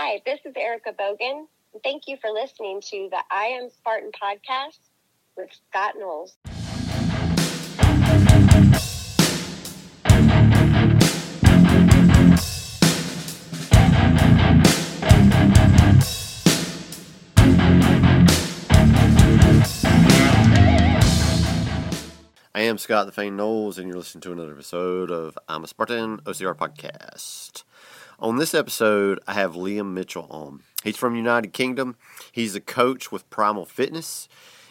Hi, this is Erica Bogan. Thank you for listening to the I Am Spartan podcast with Scott Knowles. I am Scott the Fane Knowles, and you're listening to another episode of I'm a Spartan OCR podcast. On this episode, I have Liam Mitchell on. He's from United Kingdom. He's a coach with Primal Fitness.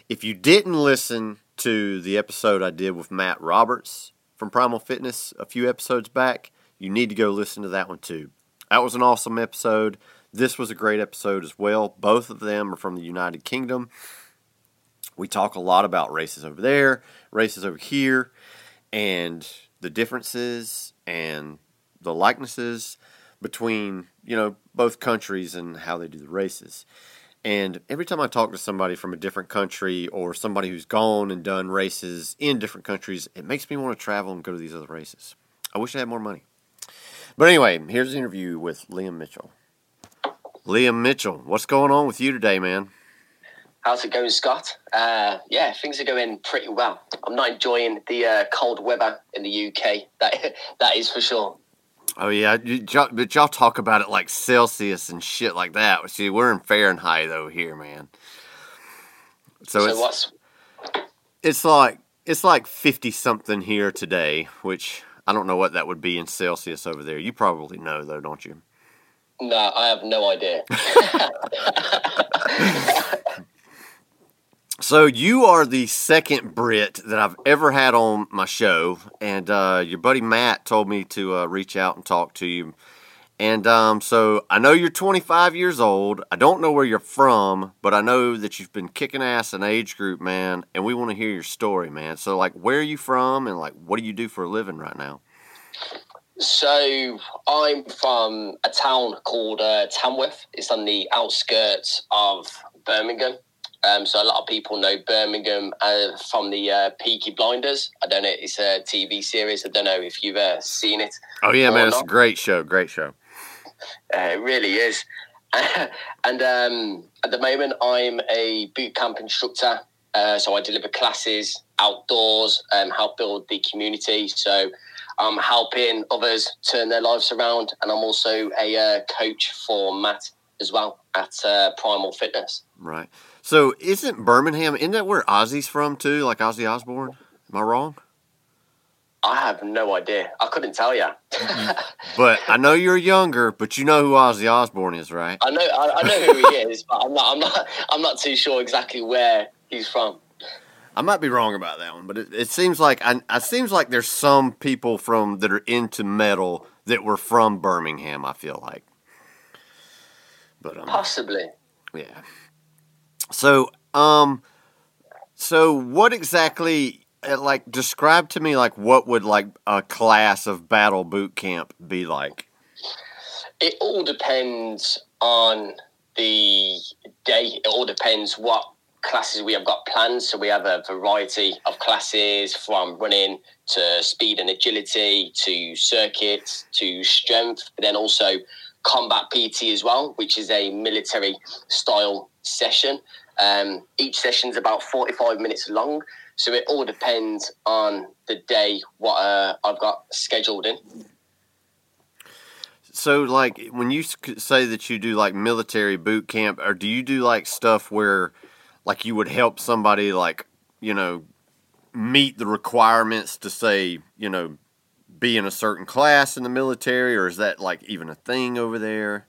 If you didn't listen to the episode I did with Matt Roberts from Primal Fitness a few episodes back, you need to go listen to that one too. That was an awesome episode. This was a great episode as well. Both of them are from the United Kingdom. We talk a lot about races over there, races over here, and the differences and the likenesses between, you know, both countries and how they do the races. And every time I talk to somebody from a different country or somebody who's gone and done races in different countries, it makes me want to travel and go to these other races. I wish I had more money. But anyway, here's the interview with Liam Mitchell. Liam Mitchell, what's going on with you today, man? How's it going, Scott? Uh, yeah, things are going pretty well. I'm not enjoying the uh, cold weather in the UK. That that is for sure. Oh yeah, you, but y'all talk about it like Celsius and shit like that. See, we're in Fahrenheit though here, man. So, So, it's what's it's like it's like fifty something here today, which I don't know what that would be in Celsius over there. You probably know though, don't you? no? I have no idea. So you are the second Brit that I've ever had on my show, and uh, your buddy Matt told me to uh, reach out and talk to you. And um, so I know you're 25 years old. I don't know where you're from, but I know that you've been kicking ass in age group, man. And we want to hear your story, man. So like, where are you from, and like, what do you do for a living right now? so I'm from a town called uh, Tamworth. It's on the outskirts of Birmingham. Um, so a lot of people know Birmingham uh, from the uh, Peaky Blinders. I don't know. It's a TV series. I don't know if you've uh, seen it. Oh yeah, man, it's a great show, great show. Uh, it really is. and um, at the moment, I'm a boot camp instructor. Uh, so I deliver classes outdoors and help build the community. So I'm helping others turn their lives around. And I'm also a uh, coach for Matt as well at uh, Primal Fitness. Right. So isn't Birmingham? Isn't that where Ozzy's from too? Like Ozzy Osbourne? Am I wrong? I have no idea. I couldn't tell you. But I know you're younger, but you know who Ozzy Osbourne is, right? I know. I, I know who he is, but I'm not. I'm not. I'm not too sure exactly where he's from. I might be wrong about that one, but it, it seems like I, it seems like there's some people from that are into metal that were from Birmingham. I feel like, but um, Possibly. yeah. So um, so what exactly? uh, Like, describe to me like what would like a class of battle boot camp be like? It all depends on the day. It all depends what classes we have got planned. So we have a variety of classes from running to speed and agility to circuit to strength, but then also combat PT as well, which is a military style session. Um, each session's about 45 minutes long. So it all depends on the day what uh, I've got scheduled in. So, like, when you say that you do like military boot camp, or do you do like stuff where, like, you would help somebody, like, you know, meet the requirements to say, you know, be in a certain class in the military, or is that like even a thing over there?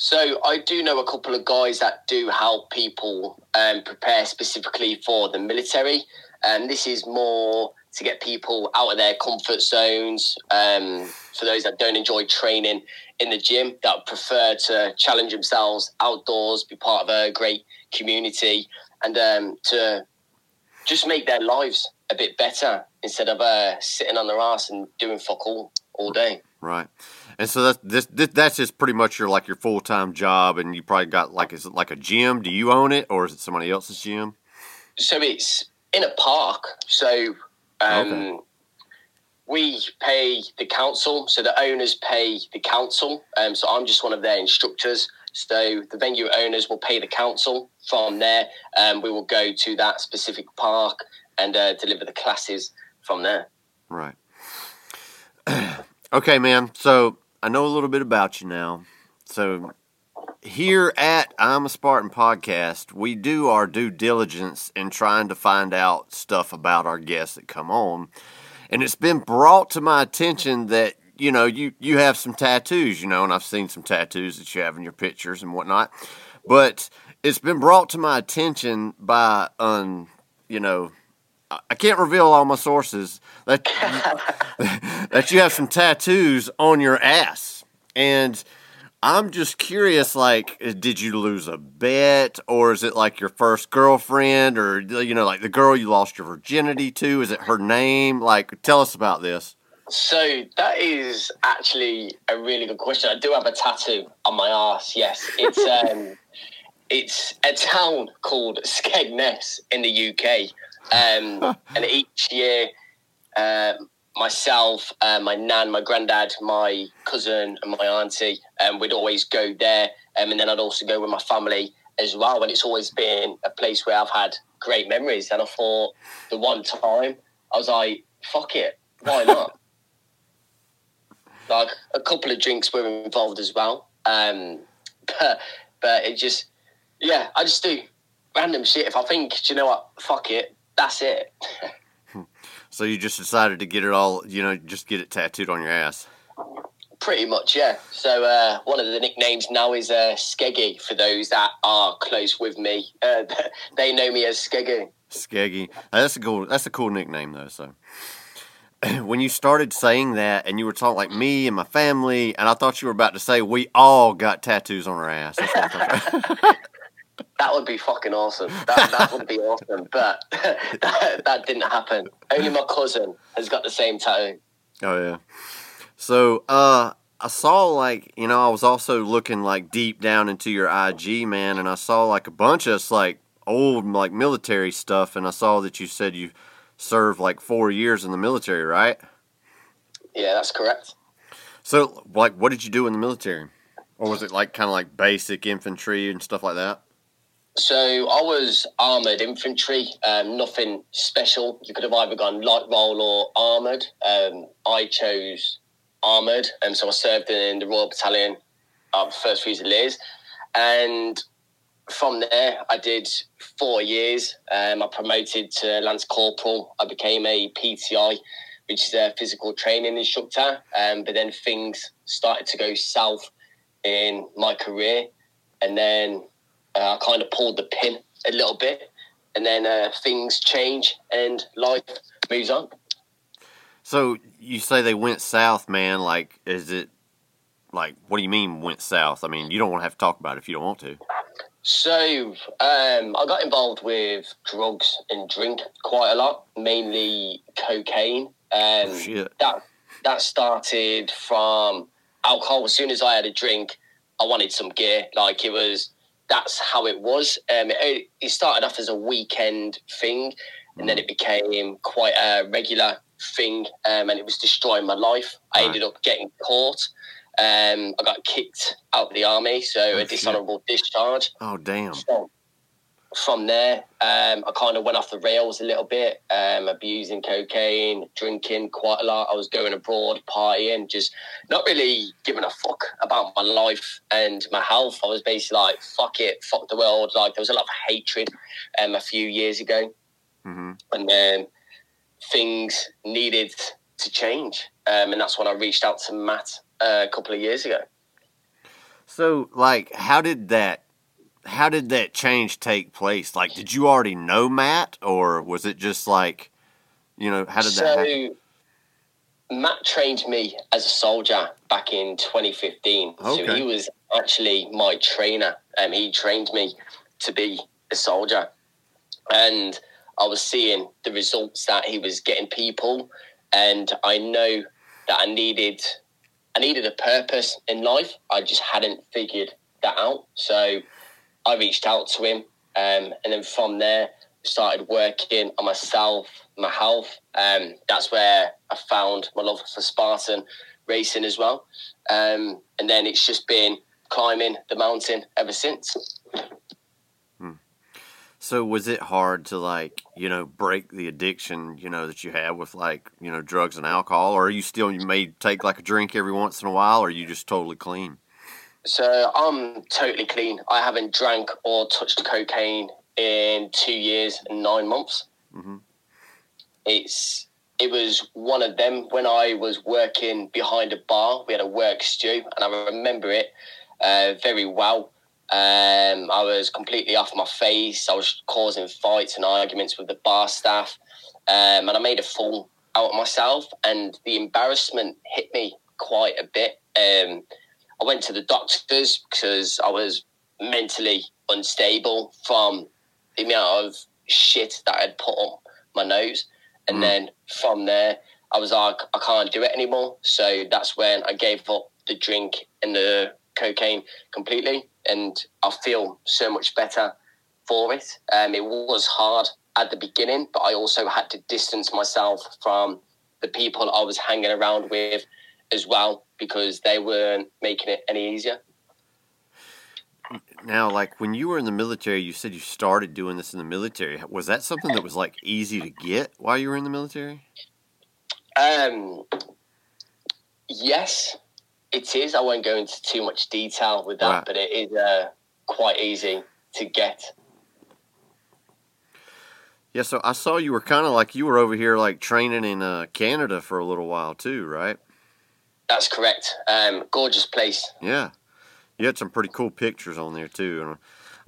So I do know a couple of guys that do help people um, prepare specifically for the military, and this is more to get people out of their comfort zones. Um, for those that don't enjoy training in the gym, that prefer to challenge themselves outdoors, be part of a great community, and um, to just make their lives a bit better instead of uh, sitting on their ass and doing fuck all all day. Right. And so that's this, this that's just pretty much your like your full time job, and you probably got like is it like a gym? Do you own it, or is it somebody else's gym? so it's in a park. So um, Okay. we pay the council, so the owners pay the council. Um, so I'm just one of their instructors. So the venue owners will pay the council. From there, um, we will go to that specific park and uh, deliver the classes from there. Right. okay, man. So I know a little bit about you now. So here at I'm a Spartan podcast, we do our due diligence in trying to find out stuff about our guests that come on. And it's been brought to my attention that, you know, you, you have some tattoos, you know, and I've seen some tattoos that you have in your pictures and whatnot. But it's been brought to my attention by, um, you know, I can't reveal all my sources that that you have some tattoos on your ass, and I'm just curious. Like, did you lose a bet, or is it like your first girlfriend, or you know, like the girl you lost your virginity to? Is it her name? Like, tell us about this. So that is actually a really good question. I do have a tattoo on my ass. Yes, it's um, it's a town called Skegness in the UK. Um, and each year, uh, myself, uh, my nan, my granddad, my cousin, and my auntie, um, we'd always go there. Um, and then I'd also go with my family as well. And it's always been a place where I've had great memories. And I thought the one time, I was like, fuck it, why not? like a couple of drinks were involved as well. Um, but, but it just, yeah, I just do random shit. If I think, do you know what, fuck it, that's it. so you just decided to get it all, you know, just get it tattooed on your ass. Pretty much, yeah. So uh, one of the nicknames now is uh, Skeggy for those that are close with me. Uh, they know me as Skeggy. Skeggy. That's a cool. That's a cool nickname though. So when you started saying that, and you were talking like me and my family, and I thought you were about to say we all got tattoos on our ass. that would be fucking awesome. That, that would be awesome. But that, that didn't happen. Only my cousin has got the same tattoo. Oh yeah. So uh I saw like you know I was also looking like deep down into your IG man, and I saw like a bunch of like old like military stuff, and I saw that you said you served like four years in the military, right? Yeah, that's correct. So like, what did you do in the military, or was it like kind of like basic infantry and stuff like that? So I was armoured infantry, um, nothing special. You could have either gone light role or armoured. Um, I chose armoured, and so I served in the Royal Battalion, uh, First Fusiliers, and from there I did four years. Um, I promoted to Lance Corporal. I became a PTI, which is a physical training instructor. Um, but then things started to go south in my career, and then uh, I kind of pulled the pin a little bit, and then uh, things change and life moves on. So you say they went south, man? Like, is it like what do you mean went south? I mean, you don't want to have to talk about it if you don't want to. So um, I got involved with drugs and drink quite a lot, mainly cocaine. Um, oh. That that started from alcohol. As soon as I had a drink, I wanted some gear. Like it was that's how it was. Um, it, it, started off as a weekend thing, and then mm. it became quite a regular thing, um, and it was destroying my life. I ended up getting caught. Um, I got kicked out of the army, so oh, a dishonourable discharge. Oh damn! So, from there, um, I kind of went off the rails a little bit, um, abusing cocaine, drinking quite a lot. I was going abroad, partying, just not really giving a fuck about my life and my health. I was basically like, fuck it, fuck the world. Like, there was a lot of hatred um, a few years ago. Mm-hmm. And then things needed to change. Um, and that's when I reached out to Matt uh, a couple of years ago. So, like, how did that how did that change take place? Like, did you already know Matt, or was it just like, you know, how did so, that happen? Matt trained me as a soldier back in 2015. Okay. So he was actually my trainer. Um, he trained me to be a soldier. And I was seeing the results that he was getting people. And I know that I needed I needed a purpose in life. I just hadn't figured that out. So I reached out to him, um, and then from there started working on myself, my health. Um, that's where I found my love for Spartan racing as well. Um, and then it's just been climbing the mountain ever since. So was it hard to like, you know, break the addiction, you know, that you have with like, you know, drugs and alcohol, or are you still you may take like a drink every once in a while, or are you just totally clean? So I'm totally clean. I haven't drank or touched cocaine in two years and nine months. Mm-hmm. It's it was one of them when I was working behind a bar. We had a work stew, and I remember it uh, very well. Um, I was completely off my face. I was causing fights and arguments with the bar staff, um, and I made a fool out of myself. And the embarrassment hit me quite a bit. Um, I went to the doctors because I was mentally unstable from the amount of shit that I'd put on my nose. And Mm. then from there, I was like, I can't do it anymore. So that's when I gave up the drink and the cocaine completely. And I feel so much better for it. Um, it was hard at the beginning, but I also had to distance myself from the people I was hanging around with as well because they weren't making it any easier. Now, like when you were in the military, you said you started doing this in the military. Was that something that was like easy to get while you were in the military? Um, yes, it is. I won't go into too much detail with that, Right. but it is uh, quite easy to get. Yeah, so I saw you were kind of like you were over here like training in uh, Canada for a little while too, right? That's correct. Um, gorgeous place. Yeah, you had some pretty cool pictures on there too.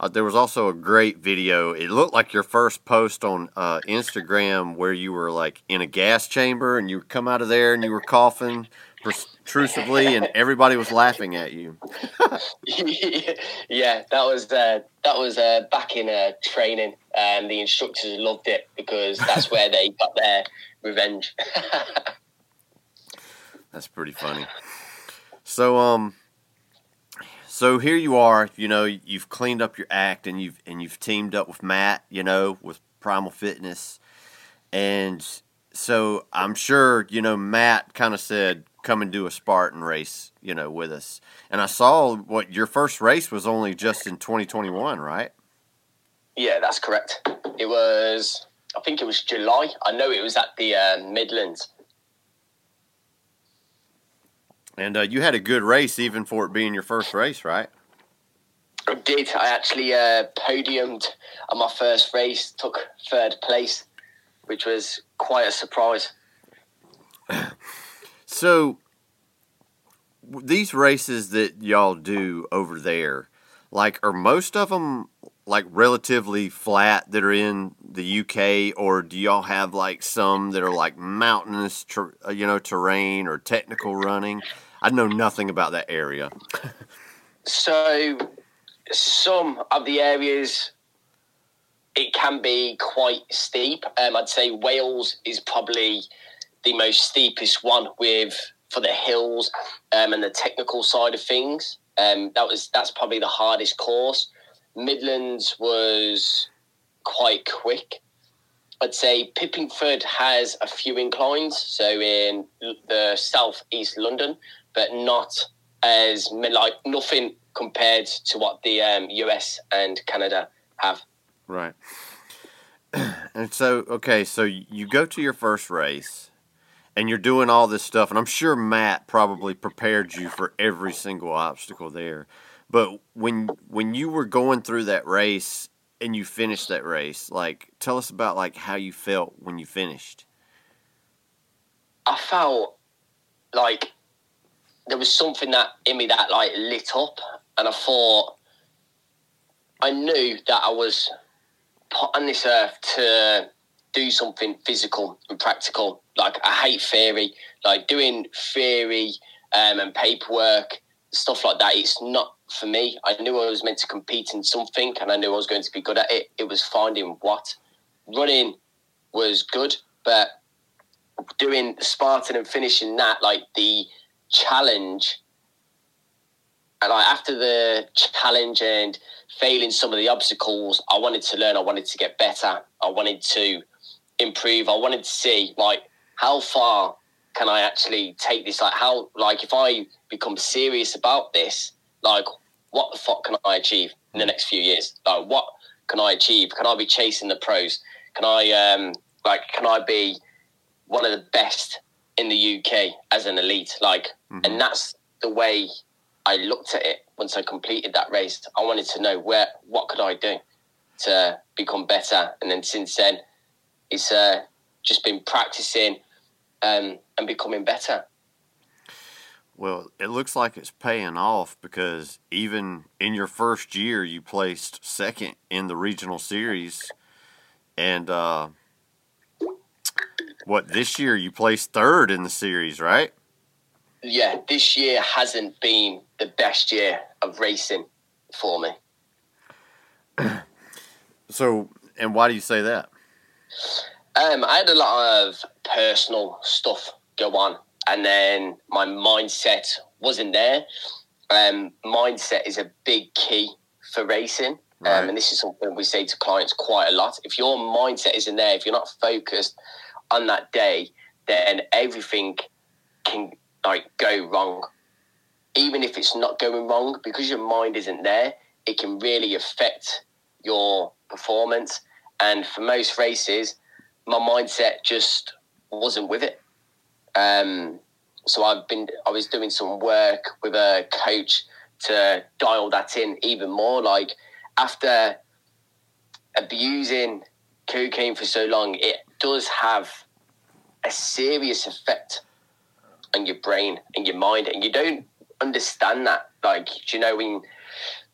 Uh, there was also a great video. It looked like your first post on uh, Instagram where you were like in a gas chamber and you come out of there and you were coughing protrusively and everybody was laughing at you. yeah, that was uh, that was uh, back in uh, training, and the instructors loved it because that's where they got their revenge. That's pretty funny. So um so here you are, you know, you've cleaned up your act and you've and you've teamed up with Matt, you know, with Primal Fitness. And so I'm sure, you know, Matt kind of said come and do a Spartan race, you know, with us. And I saw what your first race was only just in 2021, right? yeah, that's correct. It was, I think it was July. I know it was at the uh, Midlands. And uh, you had a good race even for it being your first race, right? I did. I actually uh, podiumed on my first race, took third place, which was quite a surprise. So these races that y'all do over there, like, are most of them like relatively flat that are in the UK, or do y'all have like some that are like mountainous, ter- uh, you know, terrain or technical running? I know nothing about that area. So, some of the areas it can be quite steep. Um, I'd say Wales is probably the most steepest one with for the hills um, and the technical side of things. Um, that was that's probably the hardest course. Midlands was quite quick. I'd say Pippingford has a few inclines, so in the south east London, but not as like nothing compared to what the um, US and Canada have. Right. And so, okay, so you go to your first race and you're doing all this stuff, and I'm sure Matt probably prepared you for every single obstacle there. But when when you were going through that race and you finished that race, like tell us about like how you felt when you finished. I felt like there was something that in me that like lit up, and I thought I knew that I was put on this earth to do something physical and practical. Like I hate theory, like doing theory um, and paperwork stuff like that. It's not for me. I knew I was meant to compete in something, and I knew I was going to be good at it. It was finding what running was good, but doing Spartan and finishing that, like the challenge, and like after the challenge and failing some of the obstacles, I wanted to learn. I wanted to get better. I wanted to improve. I wanted to see like how far can I actually take this? Like how like if I become serious about this, like what the fuck can I achieve in the next few years? Like what can I achieve? Can I be chasing the pros? Can I um like can I be one of the best in the UK as an elite? Like mm-hmm. and that's the way I looked at it once I completed that race. I wanted to know where what could I do to become better, and then since then, it's uh, just been practicing um, and becoming better. Well, it looks like it's paying off because even in your first year, you placed second in the regional series, and uh, what this year you placed third in the series, right? Yeah, this year hasn't been the best year of racing for me. so, and why do you say that? Um, I had a lot of personal stuff go on, and then my mindset wasn't there. Um, mindset is a big key for racing. Um, right. Um, and this is something we say to clients quite a lot. If your mindset isn't there, if you're not focused on that day, then everything can like go wrong. Even if it's not going wrong, because your mind isn't there, it can really affect your performance. And for most races, my mindset just wasn't with it. Um, so I've been, I was doing some work with a coach to dial that in even more. Like after abusing cocaine for so long, it does have a serious effect on your brain and your mind, and you don't understand that. Like, do you know when,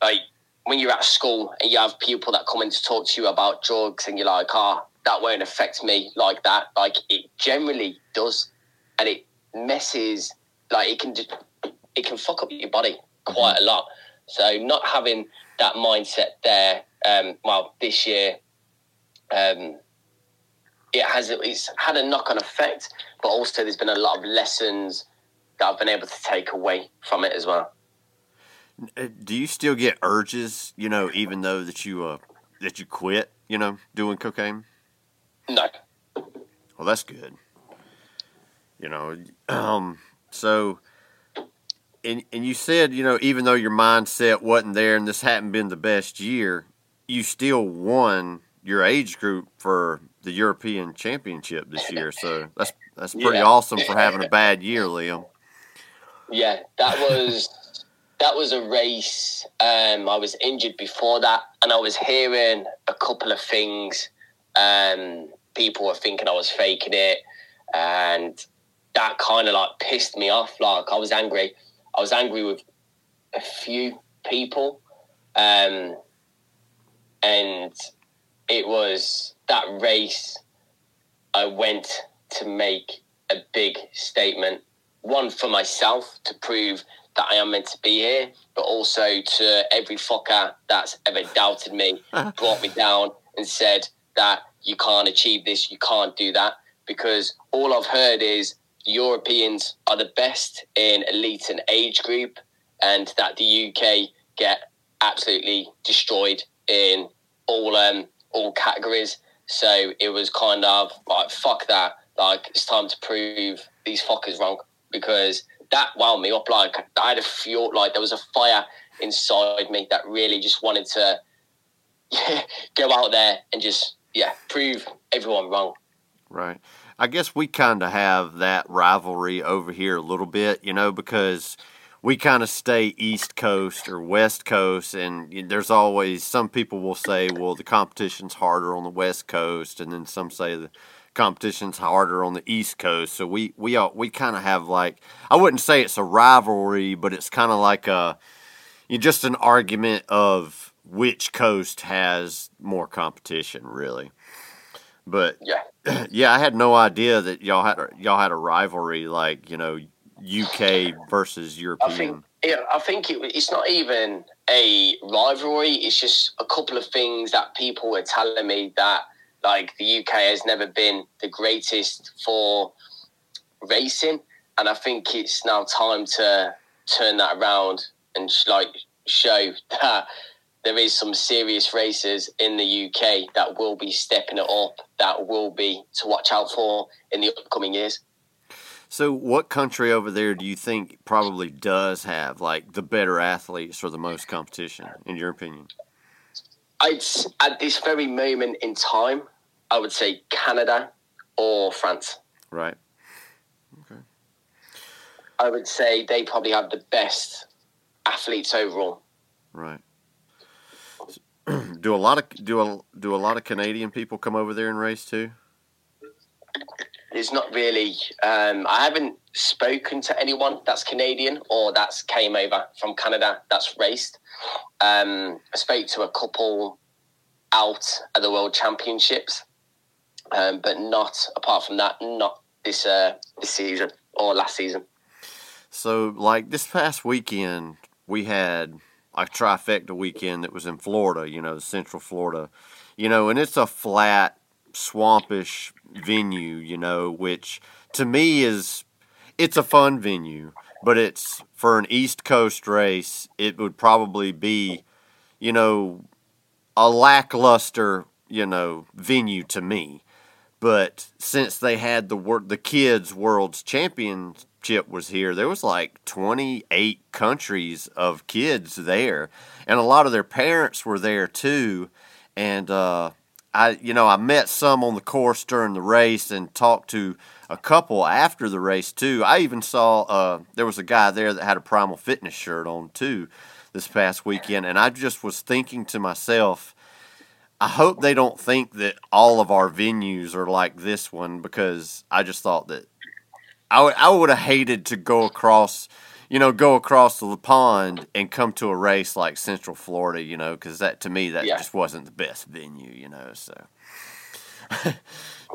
like, when you're at school and you have people that come in to talk to you about drugs, and you're like, ah, oh, that won't affect me like that. Like, it generally does, and it messes. Like, it can just, it can fuck up your body quite a lot. So, not having that mindset there, um, well, this year, um, it has it's had a knock on effect, but also there's been a lot of lessons that I've been able to take away from it as well. Uh, do you still get urges, you know, even though that you uh, that you quit, you know, doing cocaine? No. Well, that's good. You know, um, so and and you said, you know, even though your mindset wasn't there and this hadn't been the best year, you still won your age group for the European Championship this year. So that's that's pretty yeah. awesome for having a bad year, Liam. Yeah, that was that was a race. Um, I was injured before that, and I was hearing a couple of things. Um, people were thinking I was faking it, and that kind of like pissed me off. Like I was angry. I was angry with a few people, um, and it was that race. I went to make a big statement. One for myself to prove that I am meant to be here, but also to every fucker that's ever doubted me, brought me down, and said that you can't achieve this, you can't do that. Because all I've heard is Europeans are the best in elite and age group, and that the UK get absolutely destroyed in all um, all categories. So it was kind of like fuck that. Like it's time to prove these fuckers wrong because that wound me up. Like I had a fuel, like there was a fire inside me that really just wanted to yeah, go out there and just yeah prove everyone wrong. Right. I guess we kind of have that rivalry over here a little bit, you know, because we kind of stay East Coast or West Coast, and there's always some people will say, well, the competition's harder on the West Coast, and then some say the competition's harder on the East Coast. So we we we kind of have like I wouldn't say it's a rivalry, but it's kind of like a you just an argument of which coast has more competition, really. But yeah, yeah, I had no idea that y'all had y'all had a rivalry like you know UK versus European. I think, yeah, I think it, it's not even a rivalry. It's just a couple of things that people were telling me that like the UK has never been the greatest for racing, and I think it's now time to turn that around and like show that there is some serious races in the UK that will be stepping it up. That will be to watch out for in the upcoming years. So, what country over there do you think probably does have like the better athletes or the most competition, in your opinion? I'd at this very moment in time, I would say Canada or France. Right. Okay. I would say they probably have the best athletes overall. Right. do a lot of do a do a lot of Canadian people come over there and race too? There's not really. Um, I haven't spoken to anyone that's Canadian or that's came over from Canada that's raced. Um, I spoke to a couple out at the World Championships, um, but not apart from that, not this uh, this season or last season. So, like this past weekend, we had a trifecta weekend that was in Florida. You know, Central Florida. You know, and it's a flat, swampish venue. You know, which to me is it's a fun venue, but it's for an East Coast race. It would probably be, you know, a lackluster, you know, venue to me. But since they had the the kids world's championship was here, there was like 28 countries of kids there, and a lot of their parents were there too. And uh, I, you know, I met some on the course during the race and talked to a couple after the race too. I even saw uh, there was a guy there that had a Primal Fitness shirt on too this past weekend, and I just was thinking to myself, I hope they don't think that all of our venues are like this one because I just thought that I would I would have hated to go across, you know, go across the pond and come to a race like Central Florida, you know, because that to me that Yeah. just wasn't the best venue, you know. So,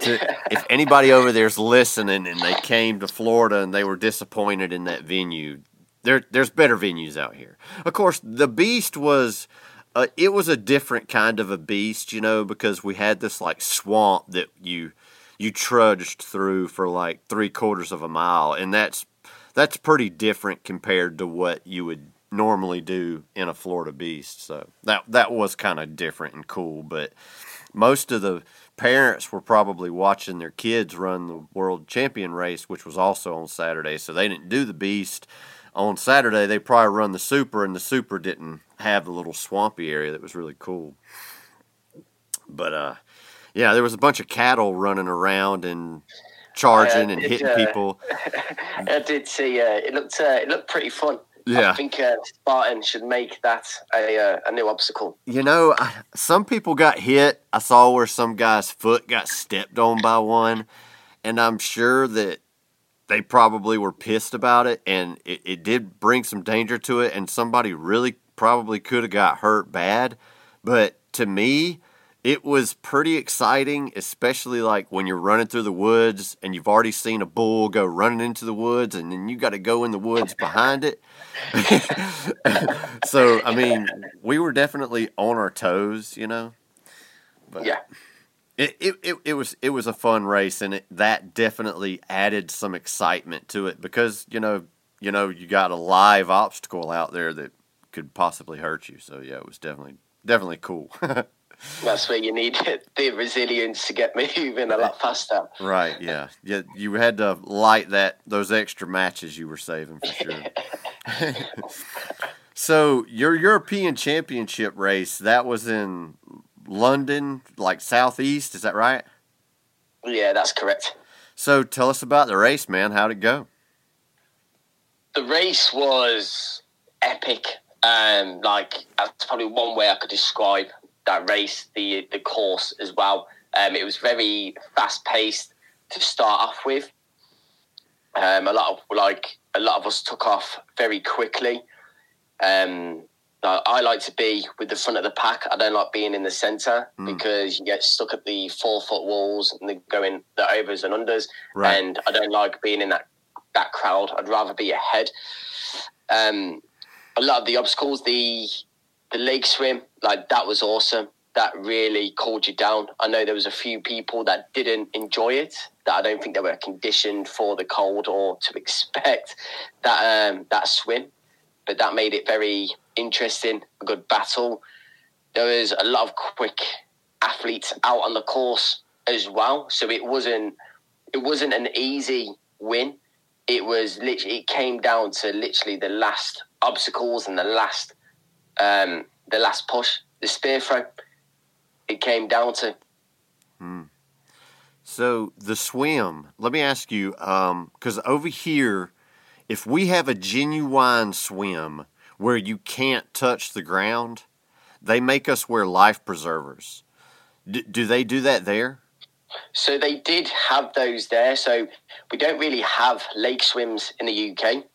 to, if anybody over there's listening and they came to Florida and they were disappointed in that venue, there there's better venues out here. Of course, the Beast was uh, it was a different kind of a beast, you know, because we had this like swamp that you you trudged through for like three quarters of a mile, and that's that's pretty different compared to what you would normally do in a Florida Beast. So that that was kind of different and cool, but most of the parents were probably watching their kids run the world champion race, which was also on Saturday. So they didn't do the Beast on Saturday. They probably run the Super, and the Super didn't have the little swampy area that was really cool. But uh, yeah, there was a bunch of cattle running around and charging Yeah, and it, hitting uh, people. I did see. Uh, it looked. Uh, it looked pretty fun. Yeah. I think uh, Spartan should make that a uh, a new obstacle. You know, I, some people got hit. I saw where some guy's foot got stepped on by one, and I'm sure that they probably were pissed about it, and it, it did bring some danger to it, and somebody really probably could have got hurt bad. But to me, it was pretty exciting, especially like when you're running through the woods and you've already seen a bull go running into the woods, and then you got to go in the woods behind it. so, I mean, we were definitely on our toes, you know. But Yeah. It, it, it, it was it was a fun race, and it, that definitely added some excitement to it because you know you know you got a live obstacle out there that could possibly hurt you. So yeah, it was definitely definitely cool. That's where you need the resilience to get moving a lot faster. right? Yeah, yeah. You had to light that those extra matches you were saving for sure. so your European Championship race that was in London, like southeast. Is that right? Yeah, that's correct. So tell us about the race, man. How'd it go? The race was epic. Um, like that's probably one way I could describe that race. The the course as well. Um, it was very fast paced to start off with. Um, a lot of like a lot of us took off very quickly. Um, I I like to be with the front of the pack. I don't like being in the centre Mm. because you get stuck at the four foot walls and they're going the overs and unders Right. and I don't like being in that that crowd. I'd rather be ahead. Um, a lot of the obstacles, the the leg swim, like that was awesome. That really cooled you down. I know there was a few people that didn't enjoy it. That I don't think they were conditioned for the cold or to expect that um, that swim. But that made it very interesting. A good battle. there was a lot of quick athletes out on the course as well. So it wasn't it wasn't an easy win. It was literally it came down to literally the last obstacles and the last um, the last push, the spear throw. It came down to. Hmm. So the swim. Let me ask you, because um, over here, if we have a genuine swim where you can't touch the ground, they make us wear life preservers. D- do they do that there? So they did have those there. So we don't really have lake swims in the UK.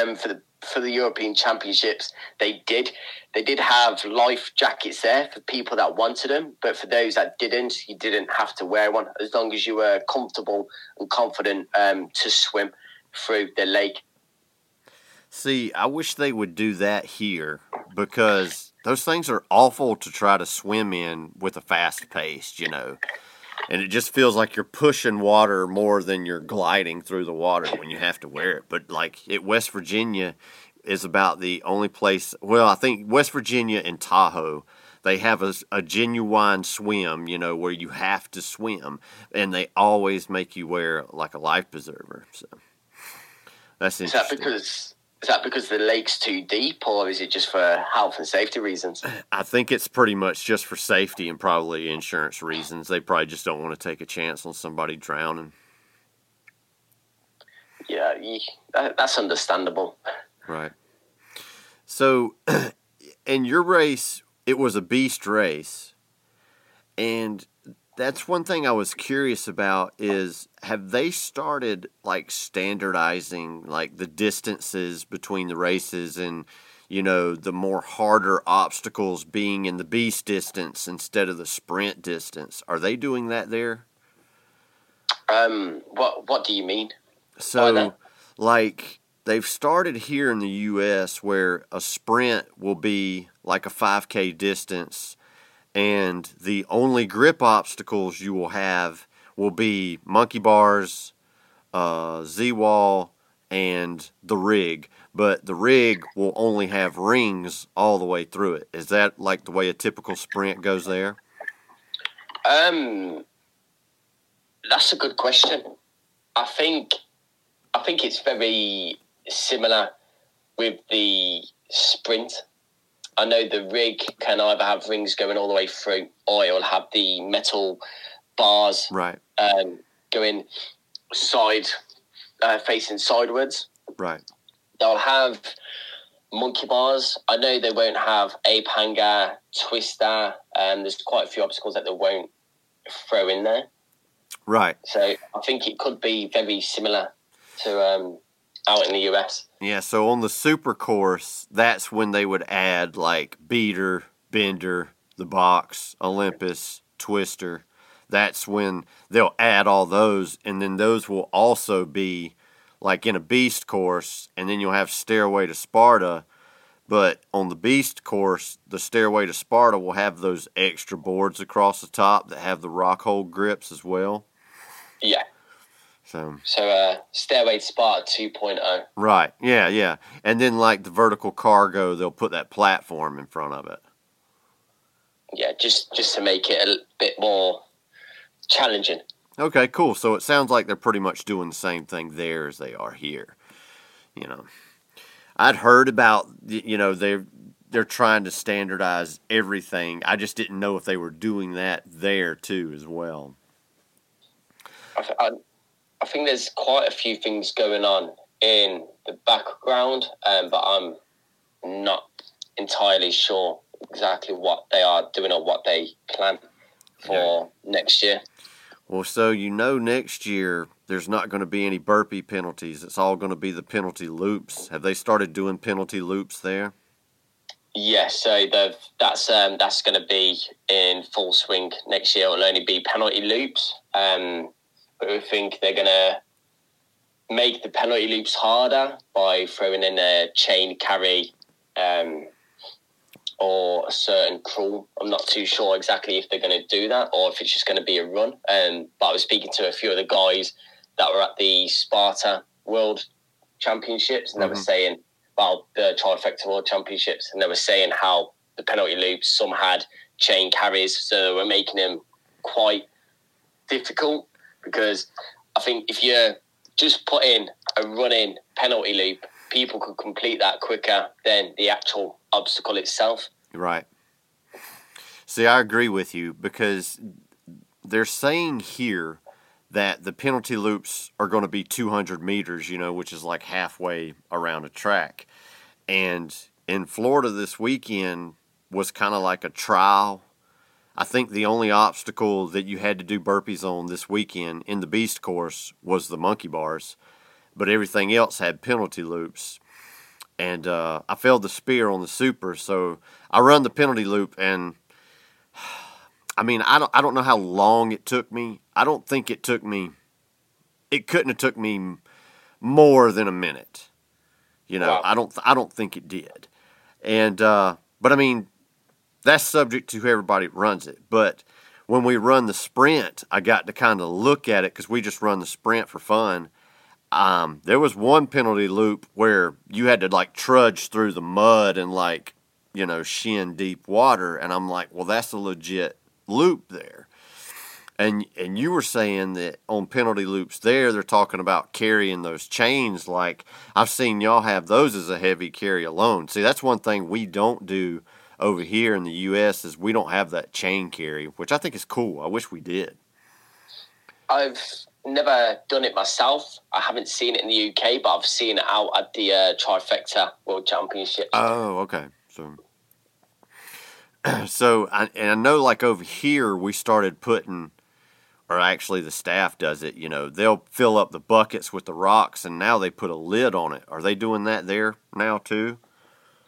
Um, for the for the European Championships, they did. They did have life jackets there for people that wanted them, but for those that didn't, you didn't have to wear one as long as you were comfortable and confident um, to swim through the lake. See, I wish they would do that here because those things are awful to try to swim in with a fast pace, you know. And it just feels like you're pushing water more than you're gliding through the water when you have to wear it. But like at West Virginia is about the only place, well, I think West Virginia and Tahoe they have a, a, genuine swim, you know, where you have to swim, and they always make you wear like a life preserver. So that's interesting. Is that because is that because the lake's too deep, or is it just for health and safety reasons? I think it's pretty much just for safety and probably insurance reasons. They probably just don't want to take a chance on somebody drowning. Yeah, that's understandable. Right. So, in your race, it was a beast race, and that's one thing I was curious about is have they started like standardizing like the distances between the races and you know the more harder obstacles being in the beast distance instead of the sprint distance? Are they doing that there? Um what what do you mean so like they've started here in the US where a sprint will be like a 5k distance and the only grip obstacles you will have will be monkey bars, uh, Z wall, and the rig. But the rig will only have rings all the way through it. Is that like the way a typical sprint goes there? Um, that's a good question. I think I think it's very similar with the sprint I know the rig can either have rings going all the way through, or it'll have the metal bars right um, going side uh, facing sideways. Right. They'll have monkey bars. I know they won't have ape hanger, twister, and there's quite a few obstacles that they won't throw in there. Right. So I think it could be very similar to um, out in the US. Yeah, so on the super course, that's when they would add like beater, bender, the box, Olympus, twister. That's when they'll add all those, and then those will also be like in a beast course, and then you'll have stairway to Sparta. But on the beast course, the stairway to Sparta will have those extra boards across the top that have the Rockhold grips as well. Yeah. So, so uh, Stairway to Sparta 2.0. Right. Yeah, yeah. And then like the vertical cargo, they'll put that platform in front of it. Yeah, just just to make it a bit more challenging. Okay, cool. So it sounds like they're pretty much doing the same thing there as they are here. You know, I'd heard about you know they're they're trying to standardize everything. I just didn't know if they were doing that there too as well. I, I, I think there's quite a few things going on in the background, um, but I'm not entirely sure exactly what they are doing or what they plan for yeah. next year. Well, so you know, next year there's not going to be any burpee penalties. It's all going to be the penalty loops. Have they started doing penalty loops there? Yes, so that's um, that's going to be in full swing next year. It'll only be penalty loops. Um, I think they're going to make the penalty loops harder by throwing in a chain carry um, or a certain crawl. I'm not too sure exactly if they're going to do that or if it's just going to be a run. Um, but I was speaking to a few of the guys that were at the Sparta World Championships, and mm-hmm. they were mm-hmm. saying, well, the Trifecta World Championships, and they were saying how the penalty loops. Some had chain carries, so we're making them quite difficult because I think if you just put in a running penalty loop, people could complete that quicker than the actual obstacle itself. Right. See, I agree with you because they're saying here that the penalty loops are going to be 200 meters, you know, which is like halfway around a track. And in Florida this weekend was kind of like a trial. I think the only obstacle that you had to do burpees on this weekend in the Beast course was the monkey bars, but everything else had penalty loops. And uh, I failed the spear on the super, so I run the penalty loop and I mean, I don't I don't know how long it took me. I don't think it took me. It couldn't have took me more than a minute. You know, wow. I don't I don't think it did. And uh, but I mean, that's subject to everybody runs it. But when we run the sprint, I got to kind of look at it because we just run the sprint for fun. Um, there was one penalty loop where you had to like trudge through the mud and like you know shin deep water, and I'm like, well, that's a legit loop there. And and you were saying that on penalty loops there, they're talking about carrying those chains. Like I've seen y'all have those as a heavy carry alone. See, that's one thing we don't do over here in the U.S. is we don't have that chain carry, which I think is cool. I wish we did. I've never done it myself. I haven't seen it in the UK, but I've seen it out at the uh, Trifecta World Championship. Oh, okay. So so I, and I know like over here we started putting or actually the staff does it you know they'll fill up the buckets with the rocks and now they put a lid on it are they doing that there now too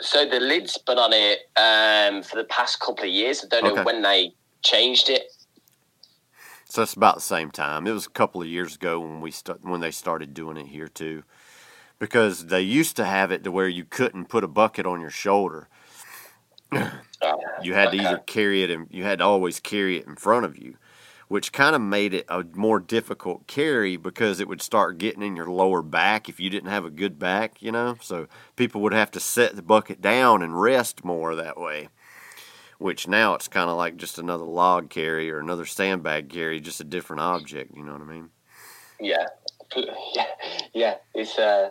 so the lid's been on it um, for the past couple of years. I don't okay. know when they changed it. So it's about the same time. It was a couple of years ago when we st- when they started doing it here too. Because they used to have it to where you couldn't put a bucket on your shoulder. You had to either carry it and you had to always carry it in front of you, which kind of made it a more difficult carry because it would start getting in your lower back if you didn't have a good back, you know. So people would have to set the bucket down and rest more that way. Which now it's kind of like just another log carry or another sandbag carry, just a different object. You know what I mean? Yeah, yeah, yeah. It's uh,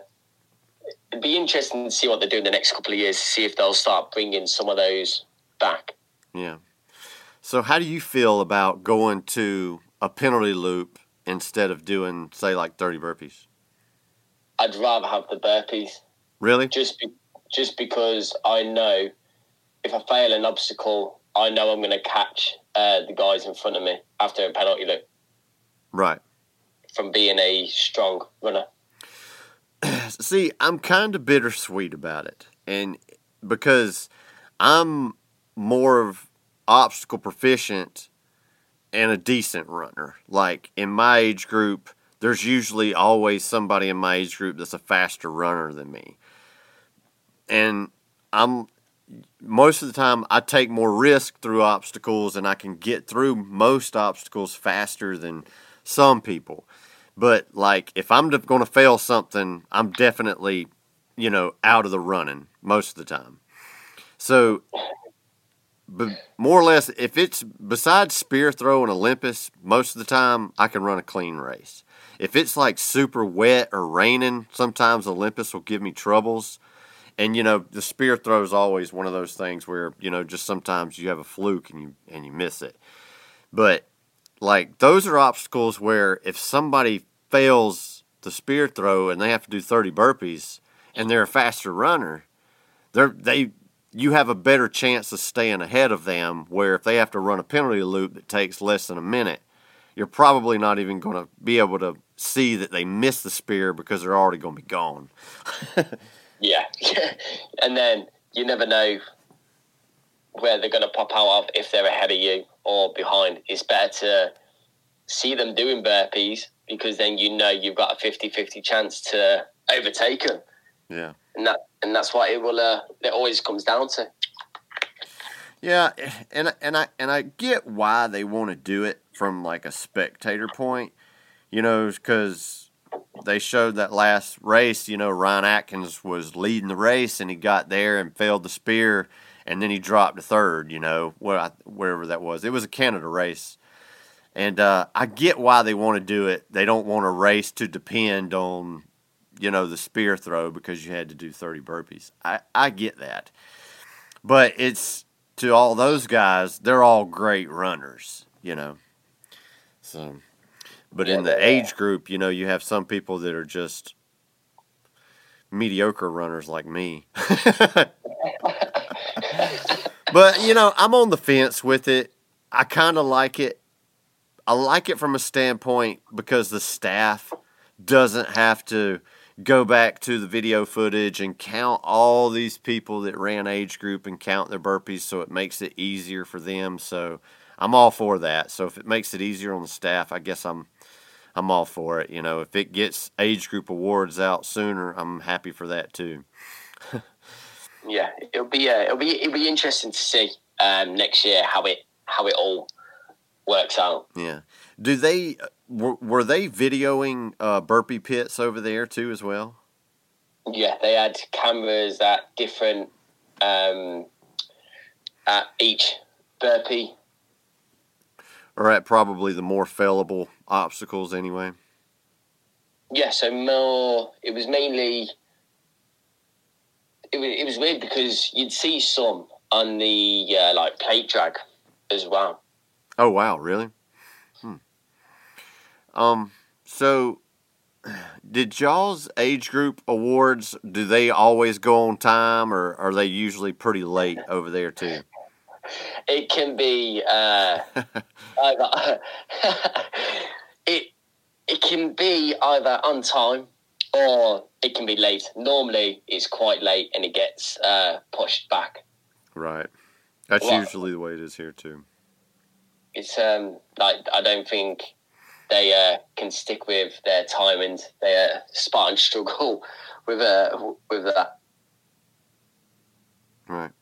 it'd be interesting to see what they do in the next couple of years to see if they'll start bringing some of those back. Yeah. So, how do you feel about going to a penalty loop instead of doing, say, like 30 burpees? I'd rather have the burpees. Really? Just, be, just because I know if I fail an obstacle, I know I'm going to catch uh, the guys in front of me after a penalty loop. Right. From being a strong runner. See, I'm kind of bittersweet about it, and because I'm more of obstacle proficient and a decent runner. Like in my age group, there's usually always somebody in my age group that's a faster runner than me. And I'm most of the time I take more risk through obstacles and I can get through most obstacles faster than some people. But like if I'm going to fail something, I'm definitely, you know, out of the running most of the time. So but more or less, if it's besides spear throw and Olympus, most of the time I can run a clean race. If it's like super wet or raining, sometimes Olympus will give me troubles. And you know, the spear throw is always one of those things where you know just sometimes you have a fluke and you and you miss it. But like those are obstacles where if somebody fails the spear throw and they have to do 30 burpees and they're a faster runner, they're they you have a better chance of staying ahead of them. Where if they have to run a penalty loop that takes less than a minute, you're probably not even going to be able to see that they missed the spear because they're already going to be gone. yeah, and then you never know where they're going to pop out of if they're ahead of you or behind. It's better to see them doing burpees because then you know you've got a 50-50 chance to overtake them. Yeah and that and that's what it will. Uh, it always comes down to. Yeah, and and I and I get why they want to do it from like a spectator point, you know, because they showed that last race. You know, Ryan Atkins was leading the race, and he got there and failed the spear, and then he dropped to third. You know, I, wherever that was, it was a Canada race, and uh, I get why they want to do it. They don't want a race to depend on, you know, the spear throw because you had to do thirty burpees. I I get that, but it's to all those guys. They're all great runners. You know, so. But in the age group, you know, you have some people that are just mediocre runners like me. but, you know, I'm on the fence with it. I kind of like it. I like it from a standpoint because the staff doesn't have to go back to the video footage and count all these people that ran age group and count their burpees so it makes it easier for them. So I'm all for that. So if it makes it easier on the staff, I guess I'm I'm all for it. You know, if it gets age group awards out sooner, I'm happy for that too. yeah, it'll be uh, it'll be it'll be interesting to see um, next year how it how it all works out. Yeah. Do they were, were they videoing uh, burpee pits over there too as well? Yeah, they had cameras at different um, at each burpee. Or at probably the more failable obstacles anyway. Yeah, so more. It was mainly. It was, it was weird because you'd see some on the uh, like plate drag as well. Oh wow! Really? Um. So, did y'all's age group awards? Do they always go on time, or are they usually pretty late over there too? It can be. Uh, either, it it can be either on time or it can be late. Normally, it's quite late and it gets uh, pushed back. Right. That's well, usually the way it is here too. It's um like I don't think they uh, can stick with their time and they uh, Spartan struggle with uh with that. Right.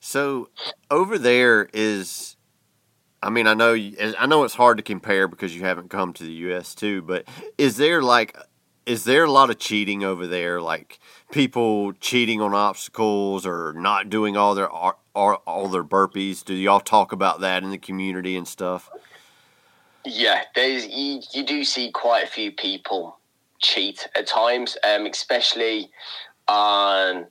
So over there is I mean, I know I know it's hard to compare because you haven't come to the U.S. too, but is there like is there a lot of cheating over there? Like people cheating on obstacles or not doing all their all, all their burpees? Do y'all talk about that in the community and stuff? Yeah, there's you, you do see quite a few people cheat at times, um, especially on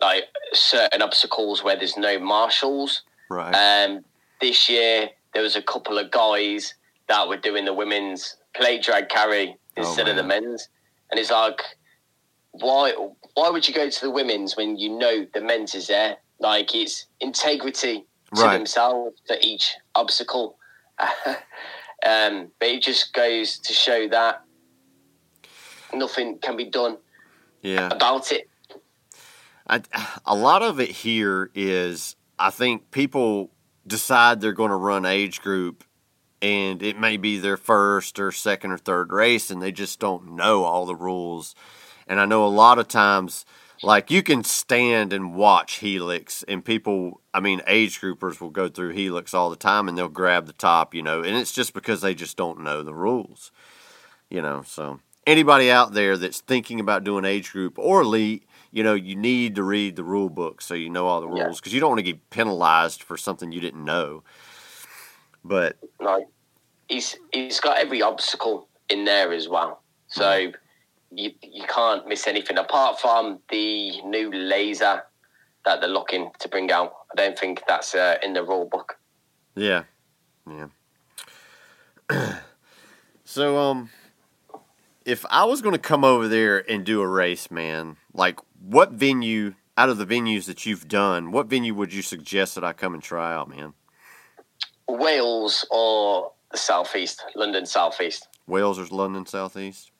like certain obstacles where there's no marshals. Right. Um, this year there was a couple of guys that were doing the women's plate drag carry oh, instead oh, of the men's, and it's like, why? Why would you go to the women's when you know the men's is there? Like it's integrity to right. themselves for each obstacle. um, but it just goes to show that nothing can be done yeah. about it. I, a lot of it here is I think people decide they're going to run age group and it may be their first or second or third race and they just don't know all the rules. And I know a lot of times like you can stand and watch helix and people i mean age groupers will go through helix all the time and they'll grab the top you know and it's just because they just don't know the rules you know so anybody out there that's thinking about doing age group or elite you know, you need to read the rule book so you know all the rules because yeah. you don't want to get penalized for something you didn't know. But like he's he's got every obstacle in there as well, so mm-hmm. You you can't miss anything apart from the new laser that they're looking to bring out. I don't think that's uh, in the rule book. Yeah, yeah. so um if I was going to come over there and do a race, man, like what venue out of the venues that you've done, what venue would you suggest that I come and try out, man? Wales or the southeast, London southeast. Wales or London southeast.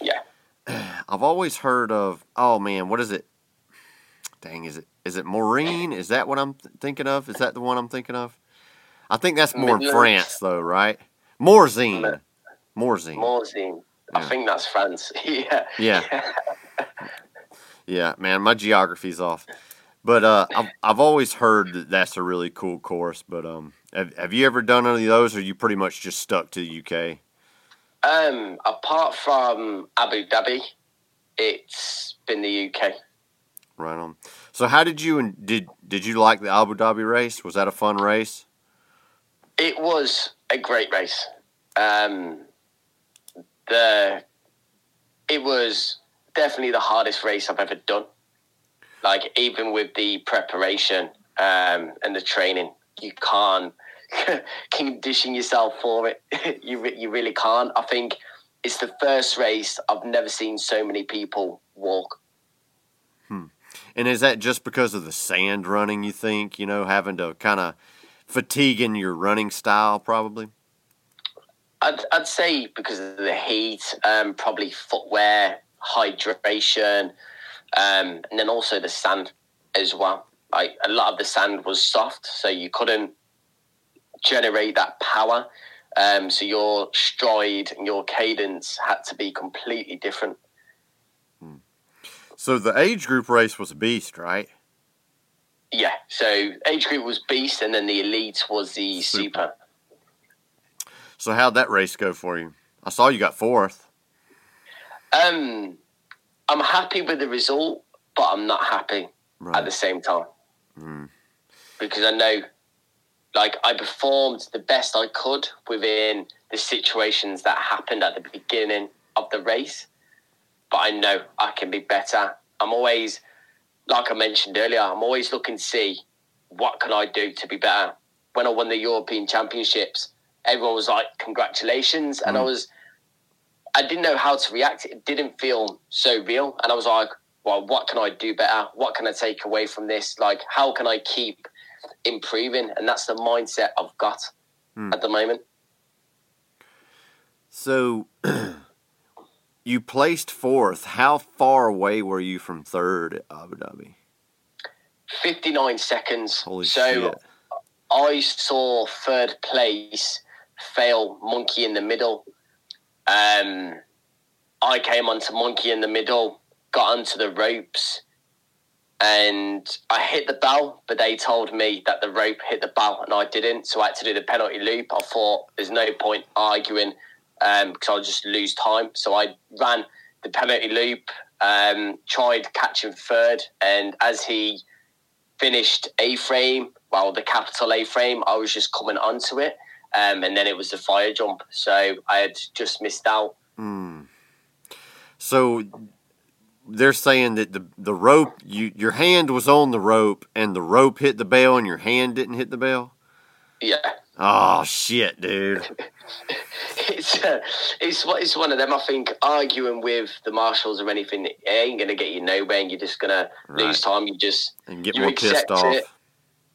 Yeah. I've always heard of. Oh man, what is it? Dang, is it is it Maureen? Is that what I'm th- thinking of? Is that the one I'm thinking of? I think that's more France, though, right? Morzine. Morzine. Morzine. Yeah. I think that's France. yeah. Yeah. Yeah, man, my geography's off. But uh, I've I've always heard that that's a really cool course. But um, have, have you ever done any of those, or you pretty much just stuck to the UK? Um, apart from Abu Dhabi, it's been the UK. Right on. So how did you did did you like the Abu Dhabi race? Was that a fun race? It was a great race. Um, the it was definitely the hardest race I've ever done. Like even with the preparation um, and the training, you can't condition yourself for it. you you really can't. I think it's the first race I've never seen so many people walk. Hmm. And is that just because of the sand running? You think you know having to kind of fatiguing your running style, probably. I'd, I'd say because of the heat, um, probably footwear, hydration, um, and then also the sand as well. Like a lot of the sand was soft, so you couldn't generate that power. Um, so your stride and your cadence had to be completely different. Hmm. So the age group race was a beast, right? Yeah. So age group was beast, and then the elite was the super. super. So how'd that race go for you? I saw you got fourth. Um, I'm happy with the result, but I'm not happy right. at the same time mm. because I know, like, I performed the best I could within the situations that happened at the beginning of the race, but I know I can be better. I'm always, like I mentioned earlier, I'm always looking to see what can I do to be better. When I won the European Championships, everyone was like, "Congratulations!" Mm. And I mm. was, I didn't know how to react. It didn't feel so real, and I was like, "Well, what can I do better? What can I take away from this? Like, how can I keep improving?" And that's the mindset I've got mm. at the moment. So. you placed fourth. How far away were you from third at Abu Dhabi? 59 seconds. Holy so shit. I saw third place fail monkey in the middle. Um, I came onto monkey in the middle, got onto the ropes, and I hit the bell, but they told me that the rope hit the bell and I didn't. So I had to do the penalty loop. I thought there's no point arguing um, because I'll just lose time. So I ran the penalty loop, um, tried catching third, and as he finished A frame, well, the capital A frame, I was just coming onto it. Um, and then it was the fire jump. So I had just missed out. Mm. So they're saying that the the rope, you your hand was on the rope, and the rope hit the bell, and your hand didn't hit the bell. Yeah. Oh shit, dude. it's uh, it's it's one of them. I think arguing with the marshals or anything ain't gonna get you nowhere, and you're just gonna right. lose time. You just and get more pissed off. It.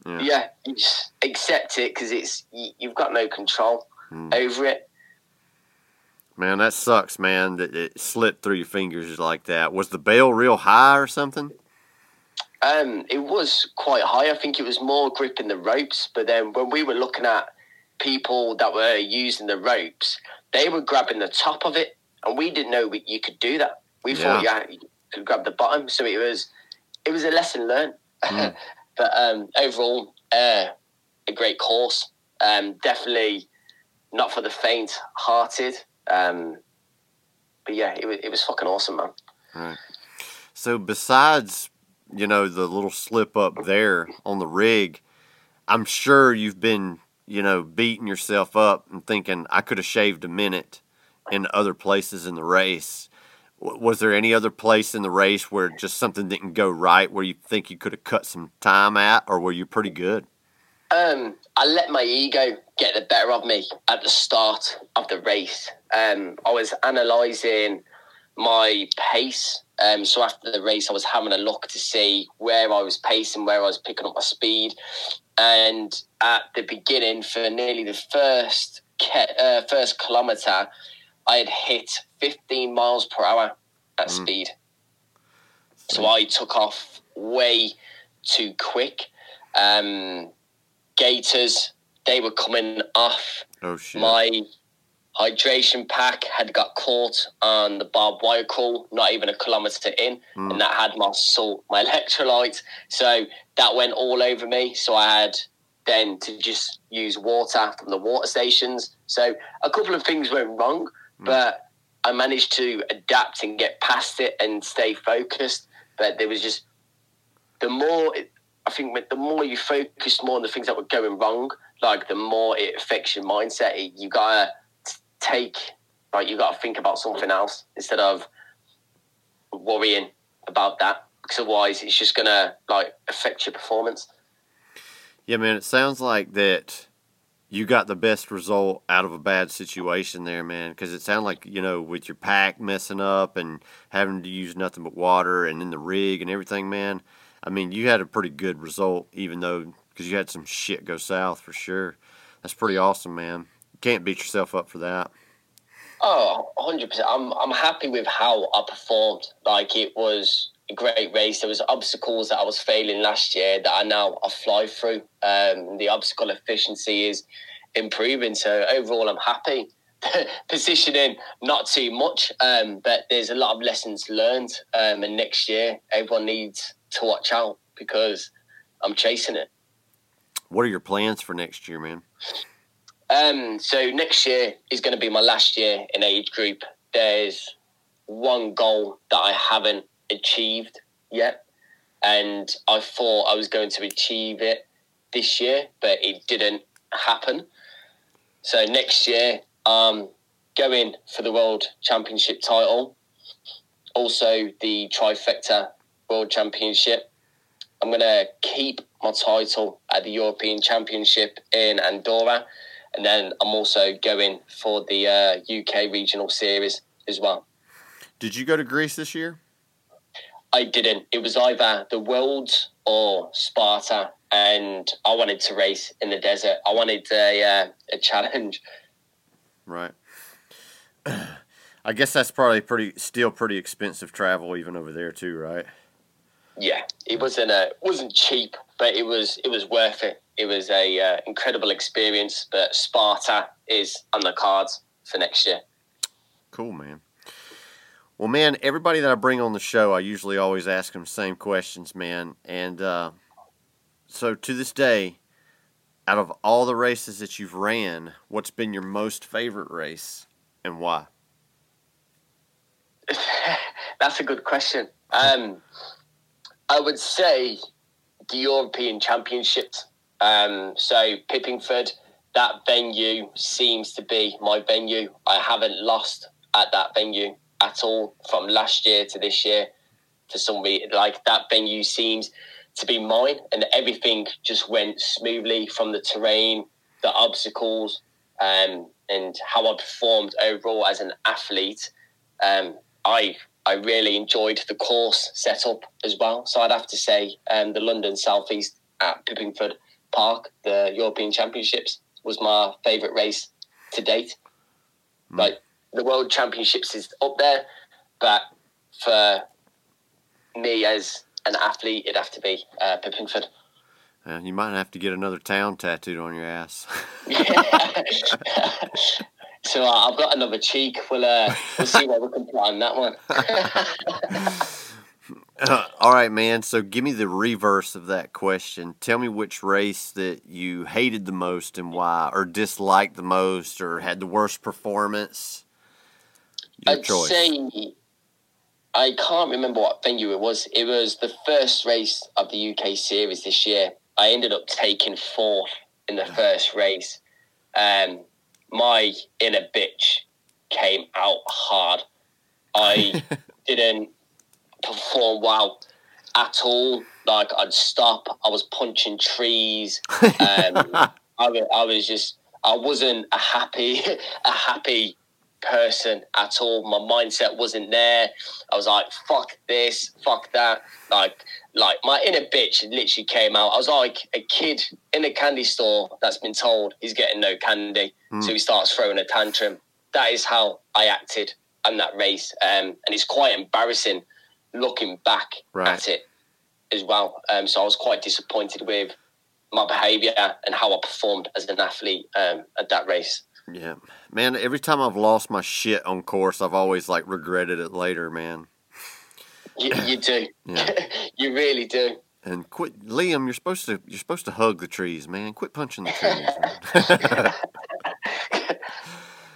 Yeah. yeah, you just accept it because it's you, have got no control mm. over it. Man, that sucks, man. That it slipped through your fingers like that. Was the bail real high or something? Um, it was quite high. I think it was more gripping the ropes. But then when we were looking at people that were using the ropes, they were grabbing the top of it, and we didn't know you could do that. We yeah. thought yeah, you could grab the bottom. So it was it was a lesson learned. Mm. But um, overall, uh, a great course. Um, definitely not for the faint-hearted. Um, but yeah, it was, it was fucking awesome, man. Right. So besides, you know, the little slip up there on the rig, I'm sure you've been, you know, beating yourself up and thinking I could have shaved a minute in other places in the race was there any other place in the race where just something didn't go right where you think you could have cut some time at or were you pretty good um, i let my ego get the better of me at the start of the race um, i was analysing my pace um, so after the race i was having a look to see where i was pacing where i was picking up my speed and at the beginning for nearly the first uh, first kilometre I had hit 15 miles per hour at mm. speed. So I took off way too quick. Um, Gaiters, they were coming off. Oh, shit. My hydration pack had got caught on the barbed wire crawl, not even a kilometre in, mm. and that had my salt, my electrolyte. So that went all over me. So I had then to just use water from the water stations. So a couple of things went wrong, Mm. but I managed to adapt and get past it and stay focused. But there was just the more it, I think the more you focus more on the things that were going wrong, like the more it affects your mindset. You gotta take, like you gotta think about something else instead of worrying about that because otherwise it's just gonna like affect your performance. Yeah, man, it sounds like that you got the best result out of a bad situation there, man. Because it sounded like you know with your pack messing up and having to use nothing but water and in the rig and everything, man. I mean, you had a pretty good result, even though because you had some shit go south for sure. That's pretty awesome, man. Can't beat yourself up for that. Oh, 100%. I'm, I'm happy with how I performed. Like, it was a great race. There was obstacles that I was failing last year that I now I fly through. Um, the obstacle efficiency is improving. So overall, I'm happy. Positioning not too much, um, but there's a lot of lessons learned. Um, and next year, everyone needs to watch out because I'm chasing it. What are your plans for next year, man? Um, so next year is going to be my last year in age group. There's one goal that I haven't achieved yet, and I thought I was going to achieve it this year, but it didn't happen. So next year, um, going for the World Championship title, also the trifecta World Championship. I'm going to keep my title at the European Championship in Andorra, and then I'm also going for the uh, UK Regional Series as well. Did you go to Greece this year? I didn't. It was either the Worlds or Sparta, and I wanted to race in the desert. I wanted a, uh, a challenge. Right. I guess that's probably pretty still pretty expensive travel even over there too, right? Yeah, it wasn't a wasn't cheap, but it was it was worth it. It was a uh, incredible experience. But Sparta is on the cards for next year. Cool, man. Well, man, everybody that I bring on the show, I usually always ask them the same questions, man. And uh, so to this day, out of all the races that you've ran, what's been your most favorite race and why? That's a good question. Um, I would say the European Championships. Um, so Pippingford, that venue seems to be my venue. I haven't lost at that venue at all from last year to this year. For some like that venue seems to be mine, and everything just went smoothly from the terrain, the obstacles, um, and how I performed overall as an athlete. Um, I I really enjoyed the course setup as well. So I'd have to say um, the London Southeast at Pippingford Park, the European Championships, was my favourite race to date. Mm. Like the World Championships is up there, but for me as an athlete, it'd have to be uh, Pippingford. Uh, you might have to get another town tattooed on your ass. so uh, I've got another cheek. We'll uh, we'll see where we can plan that one. Uh, all right, man. So give me the reverse of that question. Tell me which race that you hated the most and why, or disliked the most, or had the worst performance. Your I'd choice. say I can't remember what venue it was. It was the first race of the UK series this year. I ended up taking fourth in the first race. Um, my inner bitch came out hard. I didn't perform well at all. Like I'd stop. I was punching trees. Um, I, I was just. I wasn't a happy, a happy person at all. My mindset wasn't there. I was like, fuck this, fuck that. Like, like my inner bitch literally came out. I was like a kid in a candy store that's been told he's getting no candy. Mm. So he starts throwing a tantrum. That is how I acted on that race. Um, and it's quite embarrassing looking back right. at it as well. Um, so I was quite disappointed with my behaviour and how I performed as an athlete um, at that race. Yeah, man. Every time I've lost my shit on course, I've always like regretted it later, man. You, you do. you really do. And quit, Liam. You're supposed to. You're supposed to hug the trees, man. Quit punching the trees.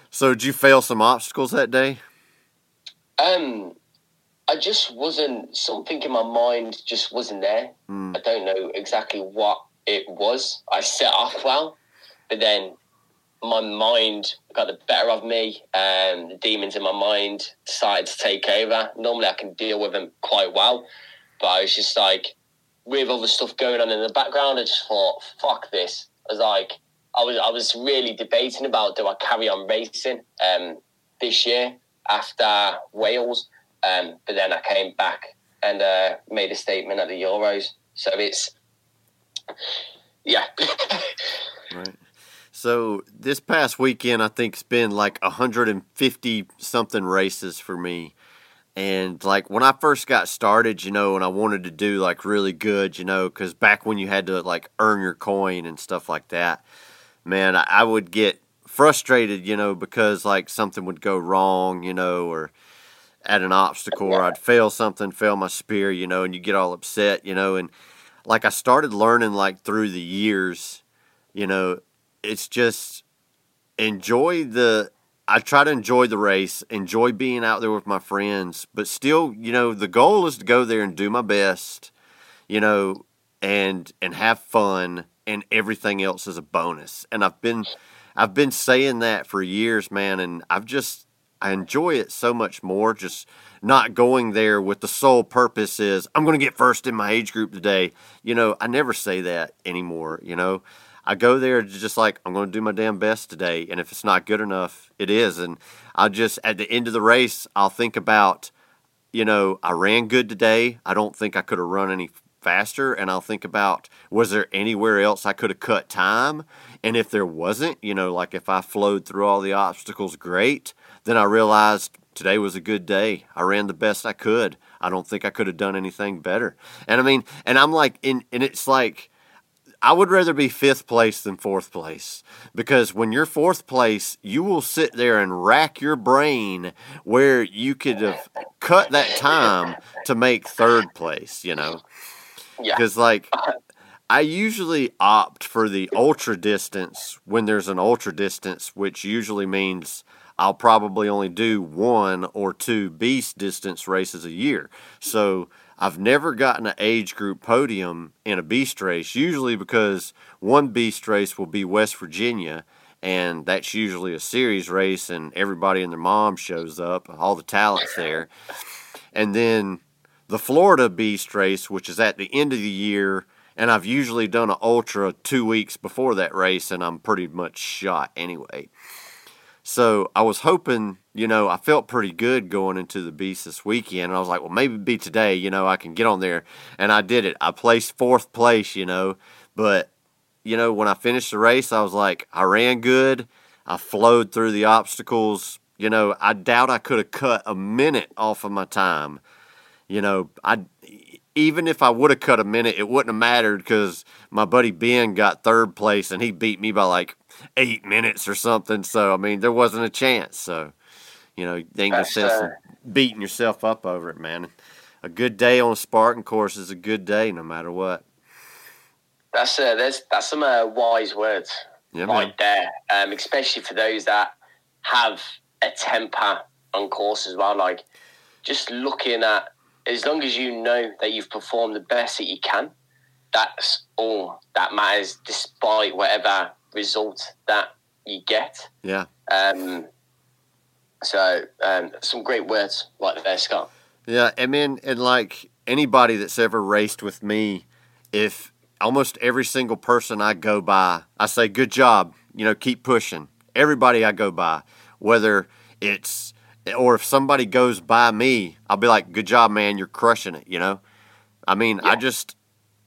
so, did you fail some obstacles that day? Um, I just wasn't something in my mind just wasn't there. Mm. I don't know exactly what it was. I set off well, but then my mind got the better of me, and the demons in my mind decided to take over. Normally, I can deal with them quite well, but I was just like, with all the stuff going on in the background, I just thought, "Fuck this." I was like, I was, I was really debating about do I carry on racing um, this year after Wales, um, but then I came back and uh, made a statement at the Euros. So it's, yeah. Right. So this past weekend, I think it's been like 150 something races for me. And like when I first got started, you know, and I wanted to do like really good, you know, because back when you had to like earn your coin and stuff like that, man, I, I would get frustrated, you know, because like something would go wrong, you know, or at an obstacle, or I'd fail something, fail my spear, you know, and you get all upset, you know, and like I started learning like through the years, you know, it's just enjoy the I try to enjoy the race, enjoy being out there with my friends, but still, you know, the goal is to go there and do my best, you know, and and have fun and everything else is a bonus. And I've been I've been saying that for years, man, and I've just I enjoy it so much more just not going there with the sole purpose is I'm going to get first in my age group today. You know, I never say that anymore, you know. I go there just like I'm going to do my damn best today, and if it's not good enough, it is. And I'll just at the end of the race, I'll think about, you know, I ran good today. I don't think I could have run any faster, and I'll think about was there anywhere else I could have cut time, and if there wasn't, you know, like if I flowed through all the obstacles, great. Then I realized today was a good day. I ran the best I could. I don't think I could have done anything better. And I mean, and I'm like, in, and it's like I would rather be fifth place than fourth place because when you're fourth place, you will sit there and rack your brain where you could have cut that time to make third place, you know? Yeah. Because, like, I usually opt for the ultra distance when there's an ultra distance, which usually means I'll probably only do one or two beast distance races a year. So, I've never gotten an age group podium in a beast race, usually because one beast race will be West Virginia, and that's usually a series race, and everybody and their mom shows up, all the talents there. And then the Florida beast race, which is at the end of the year, and I've usually done an ultra two weeks before that race, and I'm pretty much shot anyway. So I was hoping, you know, I felt pretty good going into the beast this weekend. And I was like, well, maybe be today, you know, I can get on there. And I did it. I placed fourth place, you know. But, you know, when I finished the race, I was like, I ran good. I flowed through the obstacles. You know, I doubt I could have cut a minute off of my time. You know, I even if I would have cut a minute, it wouldn't have mattered because my buddy Ben got third place and he beat me by like eight minutes or something. So I mean, there wasn't a chance. So you know, ain't That's, sense uh, beating yourself up over it, man. A good day on a Spartan course is a good day, no matter what. That's uh, there's that's some uh, wise words Yeah, man. right there, um, especially for those that have a temper on course as well. Like just looking at, as long as you know that you've performed the best that you can, that's all that matters, despite whatever result that you get. Yeah. Um, so um, some great words right there, Scott. Yeah, I mean, and like anybody that's ever raced with me, if almost every single person I go by, I say, good job, you know, keep pushing. Everybody I go by, whether it's, or if somebody goes by me, I'll be like, good job, man, you're crushing it, you know? I mean, I just,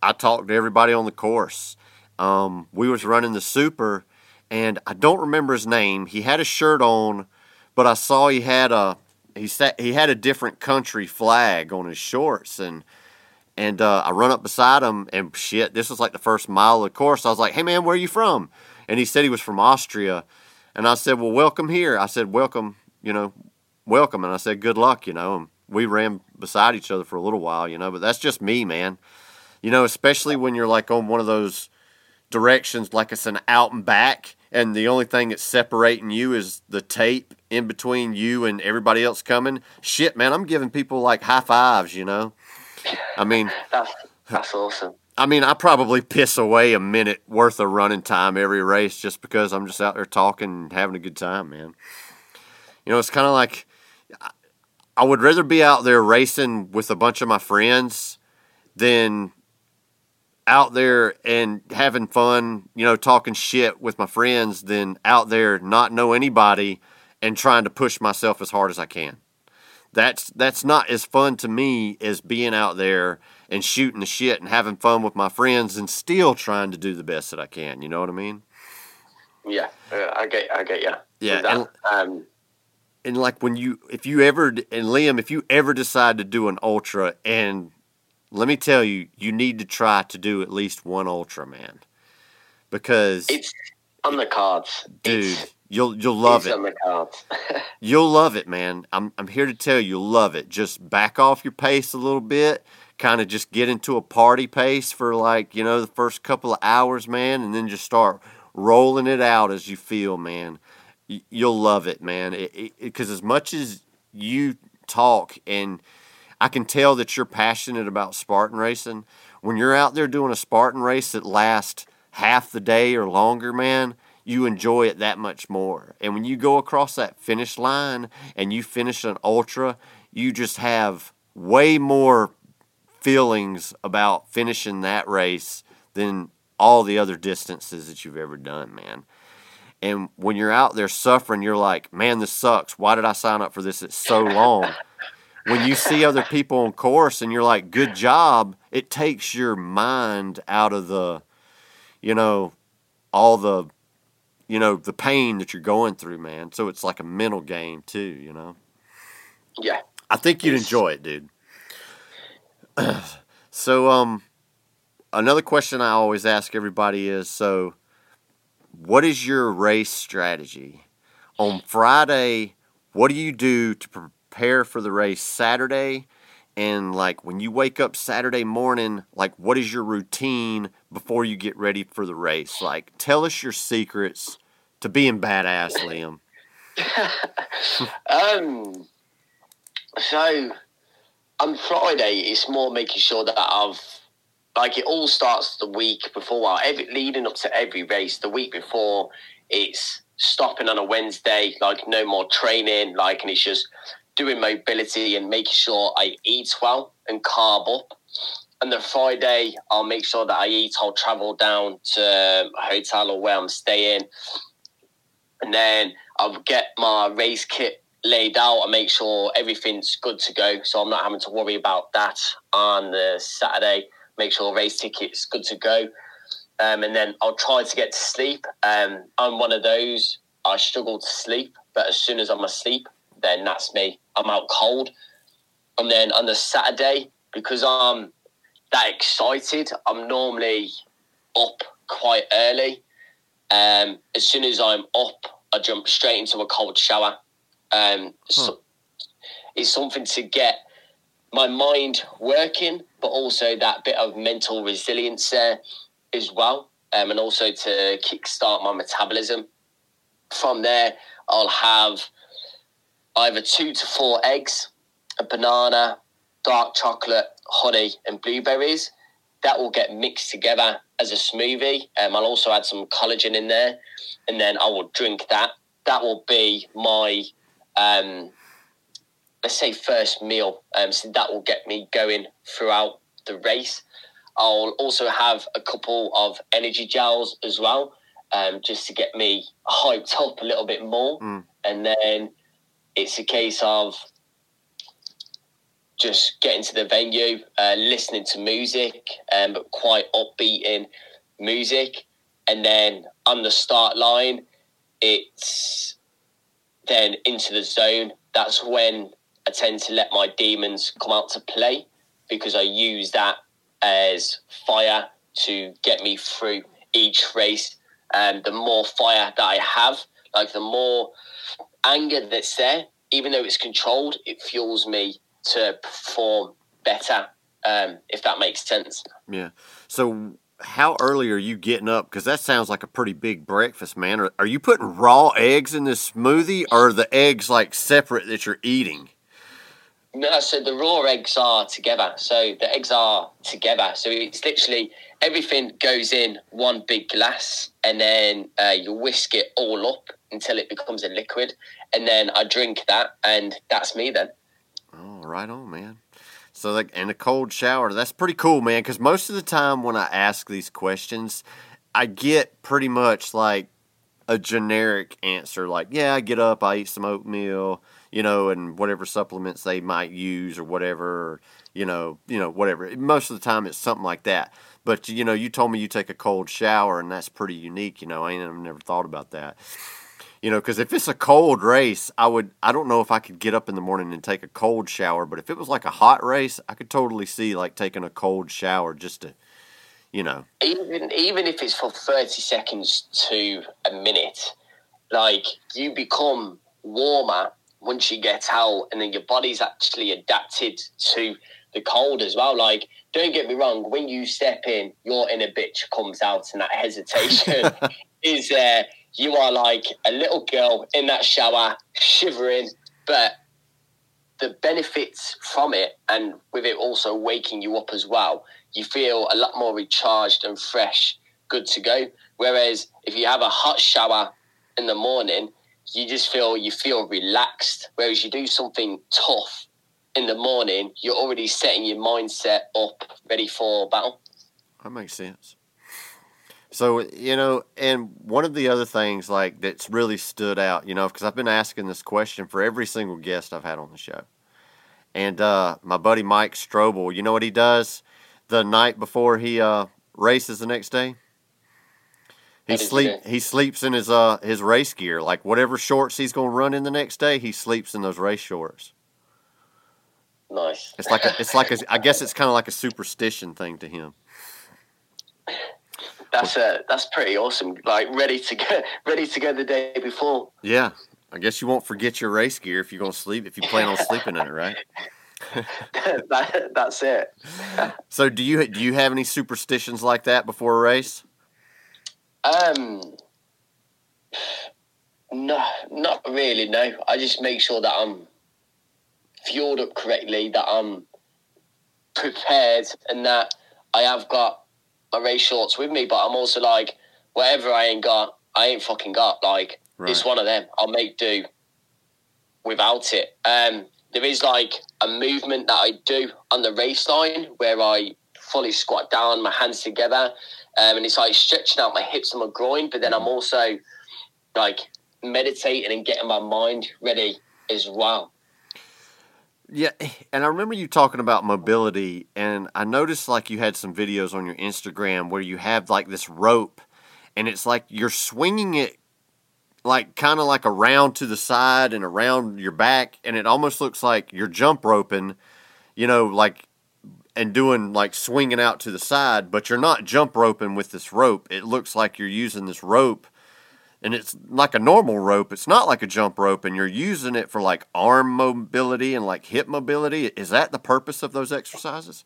I talk to everybody on the course. Um, we was running the super, and I don't remember his name. He had a shirt on, but I saw he had a he sat he had a different country flag on his shorts, and and uh, I run up beside him, and shit, this was like the first mile of the course. I was like, "Hey man, where are you from?" And he said he was from Austria, and I said, "Well, welcome here." I said, "Welcome, you know, welcome," and I said, "Good luck," you know. And we ran beside each other for a little while, you know. But that's just me, man. You know, especially when you're like on one of those directions, like it's an out and back, and the only thing that's separating you is the tape in between you and everybody else coming, shit, man, I'm giving people like high fives, you know? I mean, that's, that's awesome. I mean, I probably piss away a minute worth of running time every race just because I'm just out there talking and having a good time, man. You know, it's kind of like I would rather be out there racing with a bunch of my friends than out there and having fun, you know, talking shit with my friends than out there not know anybody and trying to push myself as hard as I can. That's that's not as fun to me as being out there and shooting the shit and having fun with my friends and still trying to do the best that I can. You know what I mean? Yeah, uh, I get, I get you. Yeah, That, and- um, and like when you if you ever and Liam if you ever decide to do an ultra and let me tell you you need to try to do at least one ultra man because it's on the cards, dude It's, you'll you'll love it. on the cards. you'll love it man. I'm I'm here to tell you you'll love it. Just back off your pace a little bit kind of just get into a party pace for like you know the first couple of hours man and then just start rolling it out as you feel man you'll love it man because as much as you talk and i can tell that you're passionate about spartan racing when you're out there doing a spartan race that lasts half the day or longer man you enjoy it that much more and when you go across that finish line and you finish an ultra you just have way more feelings about finishing that race than all the other distances that you've ever done, man. And when you're out there suffering, you're like, man, this sucks. Why did I sign up for this? It's so long. when you see other people on course and you're like, good job, it takes your mind out of the, you know, all the, you know, the pain that you're going through, man. So it's like a mental game too, you know. yeah, I think you'd enjoy it, dude. so, um, another question I always ask everybody is so, what is your race strategy? On Friday, what do you do to prepare for the race Saturday? And, like, when you wake up Saturday morning, like, what is your routine before you get ready for the race? Like, tell us your secrets to being badass, Liam. Um, so on Friday, it's more making sure that I've like it all starts the week before. Every leading up to every race, the week before, it's stopping on a Wednesday, like no more training, like, and it's just doing mobility and making sure I eat well and carb up. And the Friday, I'll make sure that I eat. I'll travel down to a hotel or where I'm staying, and then I'll get my race kit laid out and make sure everything's good to go. So I'm not having to worry about that on the Saturday. Make sure the race ticket's good to go. Um, and then I'll try to get to sleep. Um, I'm one of those, I struggle to sleep, but as soon as I'm asleep, then that's me. I'm out cold. And then on the Saturday, because I'm that excited, I'm normally up quite early. Um, as soon as I'm up, I jump straight into a cold shower. Um, so it's something to get my mind working, but also that bit of mental resilience there as well, um, and also to kickstart my metabolism. From there, I'll have either two to four eggs, a banana, dark chocolate, honey, and blueberries. That will get mixed together as a smoothie. Um, I'll also add some collagen in there, and then I will drink that. That will be my um, let's say first meal. Um, so that will get me going throughout the race. I'll also have a couple of energy gels as well, um, just to get me hyped up a little bit more. Mm. And then it's a case of just getting to the venue, uh, listening to music, um, but quite upbeating music. And then on the start line, it's then into the zone. That's when I tend to let my demons come out to play because I use that as fire to get me through each race. And the more fire that I have, like the more anger that's there, even though it's controlled, it fuels me to perform better. Um, if that makes sense. Yeah. So how early are you getting up? Because that sounds like a pretty big breakfast, man. Are, are you putting raw eggs in this smoothie, or are the eggs like separate that you're eating? No, so the raw eggs are together. So the eggs are together. So it's literally everything goes in one big glass, and then uh, you whisk it all up until it becomes a liquid, and then I drink that, and that's me then. Oh, right on, man. So like, in a cold shower. That's pretty cool, man. Because most of the time when I ask these questions, I get pretty much like a generic answer, like, "Yeah, I get up, I eat some oatmeal." You know, and whatever supplements they might use or whatever, you know, you know, whatever. Most of the time it's something like that. But you know, you told me you take a cold shower, and that's pretty unique. You know, I ain't never thought about that. You know, because if it's a cold race, I would. I don't know if I could get up in the morning and take a cold shower, but if it was like a hot race, I could totally see like taking a cold shower just to, you know. Even even if it's for thirty seconds to a minute, like you become warmer once you get out and then your body's actually adapted to the cold as well. Like, don't get me wrong, when you step in, your inner bitch comes out and that hesitation is there. Uh, you are like a little girl in that shower, shivering, but the benefits from it and with it also waking you up as well, you feel a lot more recharged and fresh, good to go. Whereas if you have a hot shower in the morning, you just feel you feel relaxed. Whereas you do something tough in the morning, you're already setting your mindset up ready for battle. That makes sense. So you know, and one of the other things like that's really stood out, you know, because I've been asking this question for every single guest I've had on the show, and uh, my buddy Mike Strobel, you know what he does the night before he uh, races the next day? He sleep he sleeps in his uh his race gear, like whatever shorts he's gonna run in the next day. He sleeps in those race shorts. Nice. It's like a, it's like a, I guess it's kind of like a superstition thing to him. That's a that's pretty awesome. Like ready to go, ready to go the day before. Yeah, I guess you won't forget your race gear if you're gonna sleep. If you plan on sleeping in it, right? that, that's it. so, do you do you have any superstitions like that before a race? Um, no, not really. No, I just make sure that I'm fueled up correctly, that I'm prepared, and that I have got my race shorts with me. But I'm also like, whatever I ain't got, I ain't fucking got. Like, right. it's one of them. I'll make do without it. Um, there is like a movement that I do on the race line where I fully squat down, my hands together, um, and it's like stretching out my hips and my groin. But then I'm also like meditating and getting my mind ready as well. Yeah, and I remember you talking about mobility, and I noticed like you had some videos on your Instagram where you have like this rope, and it's like you're swinging it like kind of like around to the side and around your back, and it almost looks like you're jump roping, you know, like and doing like swinging out to the side, but you're not jump roping with this rope. It looks like you're using this rope and it's like a normal rope. It's not like a jump rope and you're using it for like arm mobility and like hip mobility. Is that the purpose of those exercises?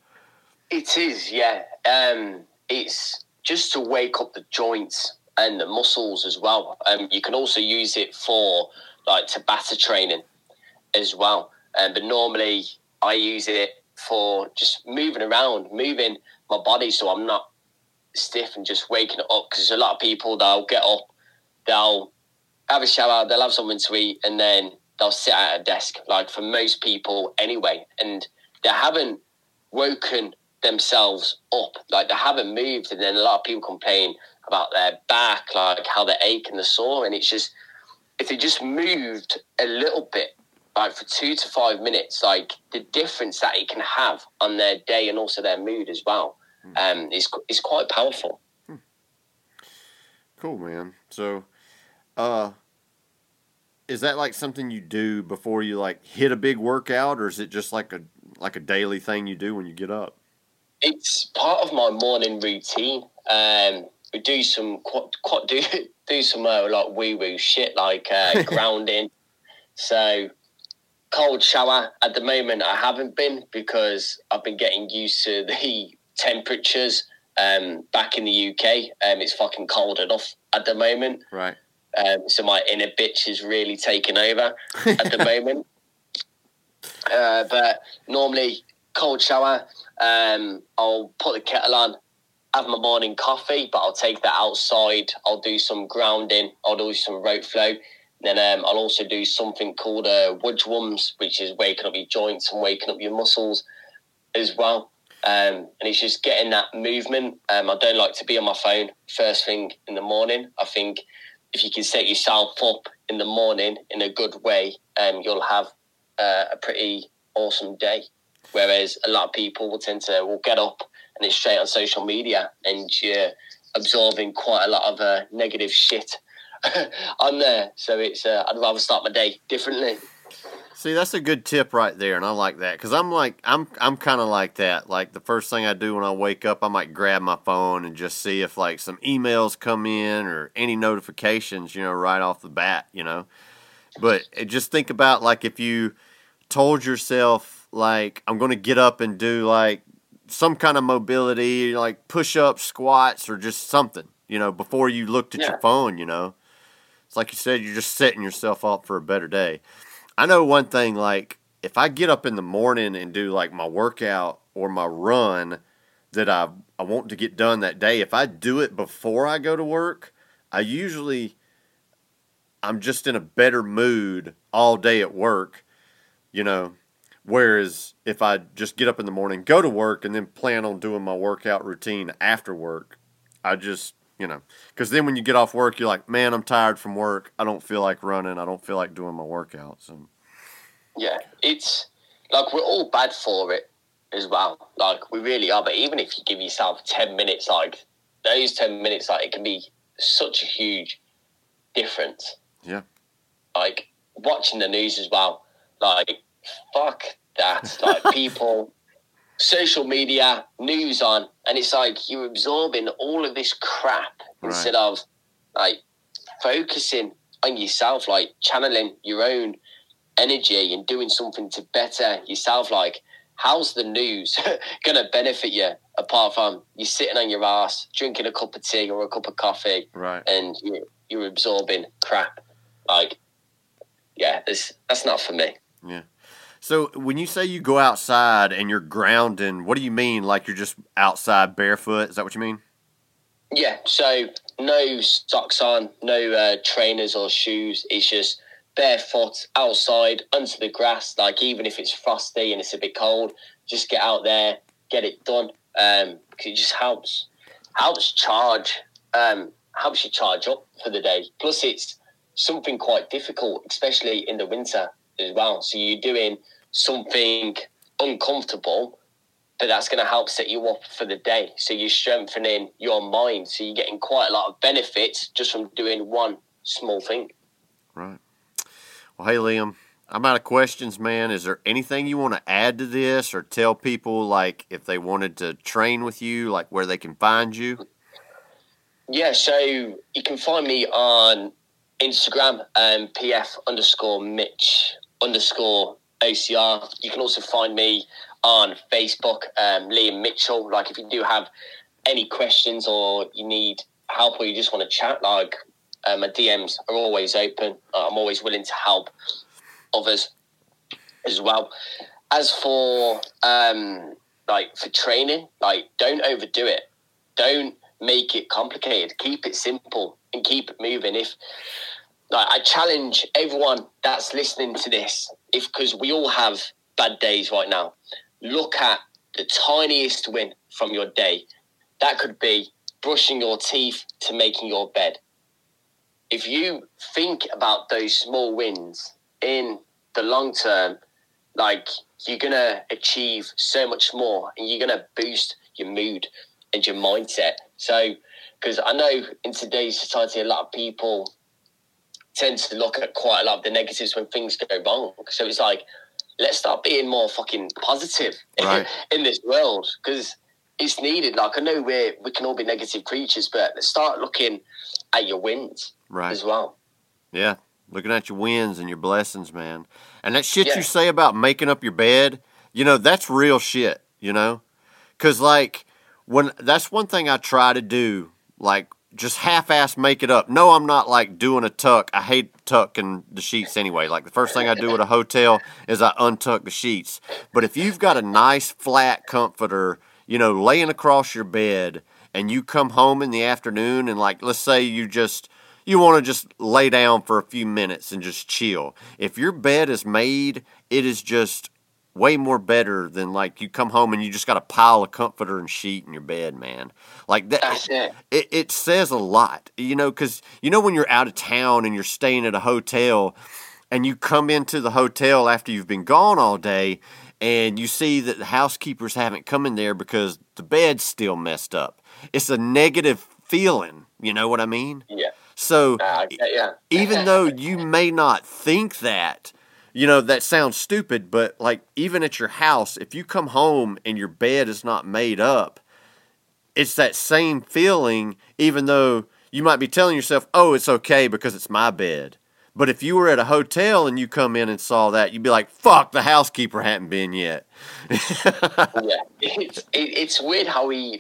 It is, yeah. Um, it's just to wake up the joints and the muscles as well. Um, you can also use it for like Tabata training as well. Um, but normally I use it for just moving around, moving my body so I'm not stiff and just waking up. Because a lot of people they'll get up, they'll have a shower, they'll have something to eat, and then they'll sit at a desk. Like for most people, anyway, and they haven't woken themselves up, like they haven't moved. And then a lot of people complain about their back, like how they ache and the sore, and it's just if they just moved a little bit like for two to five minutes, like the difference that it can have on their day and also their mood as well, hmm. um, is is quite powerful. Hmm. Cool, man. So, uh, is that like something you do before you like hit a big workout, or is it just like a like a daily thing you do when you get up? It's part of my morning routine. Um, we do some quite, quite do do some uh, like woo woo shit like uh, grounding. So cold shower at the moment I haven't been because I've been getting used to the temperatures Um, back in the UK, um, it's fucking cold enough at the moment. Right. Um, so my inner bitch is really taking over at the moment. Uh, but normally, cold shower. Um, I'll put the kettle on, have my morning coffee, but I'll take that outside. I'll do some grounding. I'll do some rope flow. Then um, I'll also do something called uh, Wudgwums, which is waking up your joints and waking up your muscles as well. Um, and it's just getting that movement. Um, I don't like to be on my phone first thing in the morning. I think if you can set yourself up in the morning in a good way, um, you'll have uh, a pretty awesome day. Whereas a lot of people will tend to will get up and it's straight on social media, and you're absorbing quite a lot of uh, negative shit on there. So it's uh, I'd rather start my day differently. See, that's a good tip right there, and I like that because I'm like I'm I'm kind of like that. Like the first thing I do when I wake up, I might grab my phone and just see if like some emails come in or any notifications, you know, right off the bat, you know. But eh, just think about like if you told yourself like I'm going to get up and do like some kind of mobility, like push ups, squats, or just something, you know, before you looked at Yeah. your phone, you know. It's like you said, you're just setting yourself up for a better day. I know one thing, like if I get up in the morning and do like my workout or my run that I I want to get done that day, if I do it before I go to work, I usually I'm just in a better mood all day at work, you know. Whereas if I just get up in the morning, go to work, and then plan on doing my workout routine after work, I just, you know, because then when you get off work, you're like, man, I'm tired from work. I don't feel like running. I don't feel like doing my workouts. And Yeah, it's like we're all bad for it as well. Like we really are. But even if you give yourself ten minutes, like those ten minutes, like it can be such a huge difference. Yeah. Like watching the news as well. Like fuck that. Like people, social media, news on, and it's like you're absorbing all of this crap Right. instead of like focusing on yourself, like channeling your own energy and doing something to better yourself. Like, how's the news going to benefit you apart from you sitting on your ass, drinking a cup of tea or a cup of coffee, right. and you're, you're absorbing crap? Like, yeah, this, that's not for me. So when you say you go outside and you're grounding, what do you mean? Like you're just outside barefoot? Is that what you mean? Yeah, so no socks on, no uh, trainers or shoes. It's just barefoot outside onto the grass. Like even if it's frosty and it's a bit cold, just get out there, get it done. Um, 'cause it just helps helps charge, um, helps you charge up for the day. Plus, it's something quite difficult, especially in the winter as well. So you're doing something uncomfortable but that's going to help set you up for the day. So you're strengthening your mind. So you're getting quite a lot of benefits just from doing one small thing. Right. Well, hey, Liam, I'm out of questions, man. Is there anything you want to add to this or tell people, like, if they wanted to train with you, like where they can find you? Yeah, so you can find me on Instagram, um, pf underscore Mitch underscore OCR. You can also find me on Facebook, um, Liam Mitchell. Like if you do have any questions or you need help or you just want to chat, like uh, my DMs are always open. Uh, I'm always willing to help others as well. As for um, like for training, like don't overdo it. Don't make it complicated. Keep it simple and keep it moving. If like I challenge everyone that's listening to this, if because we all have bad days right now, look at the tiniest win from your day. That could be brushing your teeth to making your bed. If you think about those small wins in the long term, like you're gonna achieve so much more and you're gonna boost your mood and your mindset. So, because I know in today's society, a lot of people tend to look at quite a lot of the negatives when things go wrong. So it's like, let's start being more fucking positive Right. in this world because it's needed. Like I know we we can all be negative creatures, but let's start looking at your wins Right. as well. Yeah. Looking at your wins and your blessings, man. And that shit Yeah. you say about making up your bed, you know, that's real shit, you know? Because, like, when that's one thing I try to do, like just half-ass make it up. No, I'm not like doing a tuck. I hate tucking the sheets anyway. Like the first thing I do at a hotel is I untuck the sheets. But if you've got a nice flat comforter, you know, laying across your bed, and you come home in the afternoon, and like let's say you just you want to just lay down for a few minutes and just chill. If your bed is made, it is just way more better than like you come home and you just got a pile of comforter and sheet in your bed, man. Like that, That's it. it, it says a lot, you know, because you know when you're out of town and you're staying at a hotel, and you come into the hotel after you've been gone all day, and you see that the housekeepers haven't come in there because the bed's still messed up. It's a negative feeling. You know what I mean? Yeah. So Uh, yeah. even though you may not think that, you know, that sounds stupid, but like even at your house, if you come home and your bed is not made up, it's that same feeling, even though you might be telling yourself, oh, it's okay because it's my bed. But if you were at a hotel and you come in and saw that, you'd be like, fuck, the housekeeper hadn't been yet. yeah, it's it, it's weird how we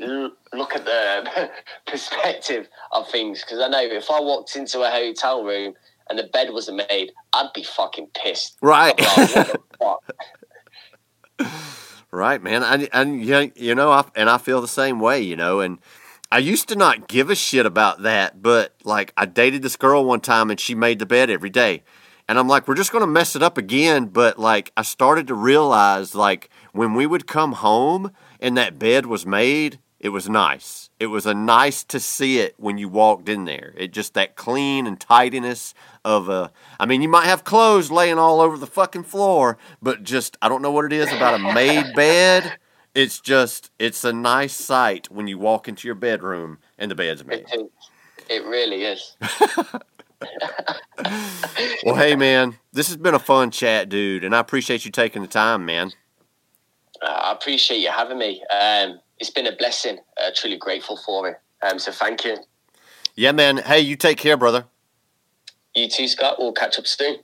look at the perspective of things. Because I know if I walked into a hotel room and the bed wasn't made, I'd be fucking pissed. Right. Like, what the fuck? Right, man. And and you you know, I, and I feel the same way, you know. And I used to not give a shit about that, but like I dated this girl one time, and she made the bed every day, and I'm like, we're just gonna mess it up again. But like, I started to realize, like, when we would come home and that bed was made, it was nice. It was a nice to see it when you walked in there. It just that clean and tidiness of a. I mean, you might have clothes laying all over the fucking floor, but just I don't know what it is about a made bed. It's just it's a nice sight when you walk into your bedroom and the bed's made. It, it really is. Well, hey man, this has been a fun chat, dude, and I appreciate you taking the time, man. Uh, I appreciate you having me. Um, it's been a blessing. Uh, truly grateful for it. Um, so thank you. Yeah, man. Hey, you take care, brother. You too, Scott. We'll catch up soon.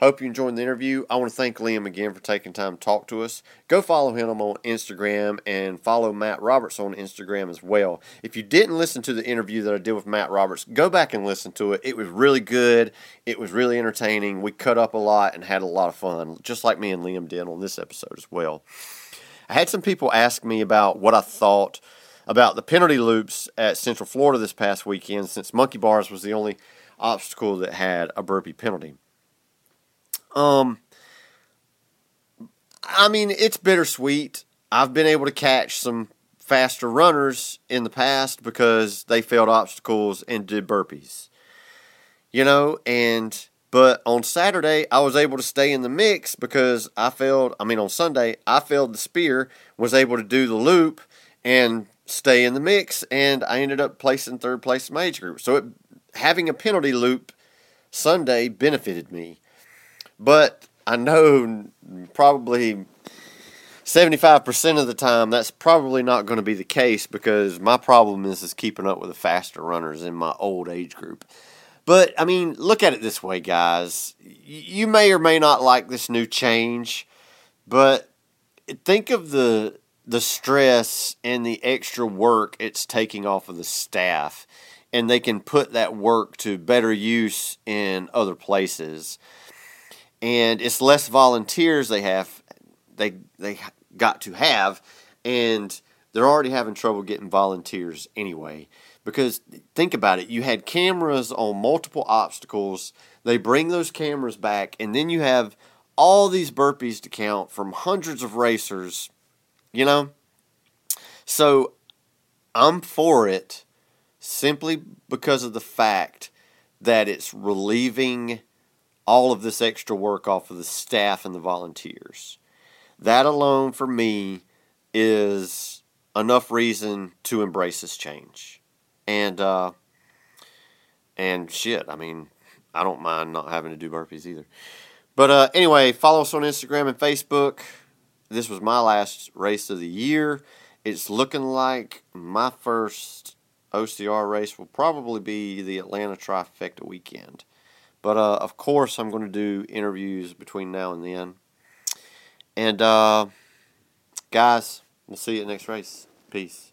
Hope you enjoyed the interview. I want to thank Liam again for taking time to talk to us. Go follow him on Instagram and follow Matt Roberts on Instagram as well. If you didn't listen to the interview that I did with Matt Roberts, go back and listen to it. It was really good. It was really entertaining. We cut up a lot and had a lot of fun, just like me and Liam did on this episode as well. I had some people ask me about what I thought about the penalty loops at Central Florida this past weekend since Monkey Bars was the only obstacle that had a burpee penalty. Um, I mean, it's bittersweet. I've been able to catch some faster runners in the past because they failed obstacles and did burpees. You know, and but on Saturday I was able to stay in the mix because I failed. I mean, on Sunday I failed the spear, was able to do the loop and stay in the mix, and I ended up placing third place in my age group. So it, having a penalty loop Sunday benefited me. But I know probably 75% of the time that's probably not going to be the case because my problem is, is keeping up with the faster runners in my old age group. But I mean, look at it this way, guys. You may or may not like this new change, but think of the the stress and the extra work it's taking off of the staff and they can put that work to better use in other places and it's less volunteers they have they they got to have and they're already having trouble getting volunteers anyway because think about it you had cameras on multiple obstacles they bring those cameras back and then you have all these burpees to count from hundreds of racers you know so i'm for it simply because of the fact that it's relieving all of this extra work off of the staff and the volunteers. That alone for me is enough reason to embrace this change. And uh and shit, I mean, I don't mind not having to do burpees either. But uh anyway, follow us on Instagram and Facebook. This was my last race of the year. It's looking like my first OCR race will probably be the Atlanta Trifecta weekend. But uh, of course, I'm going to do interviews between now and then. And uh, guys, we'll see you at next race. Peace.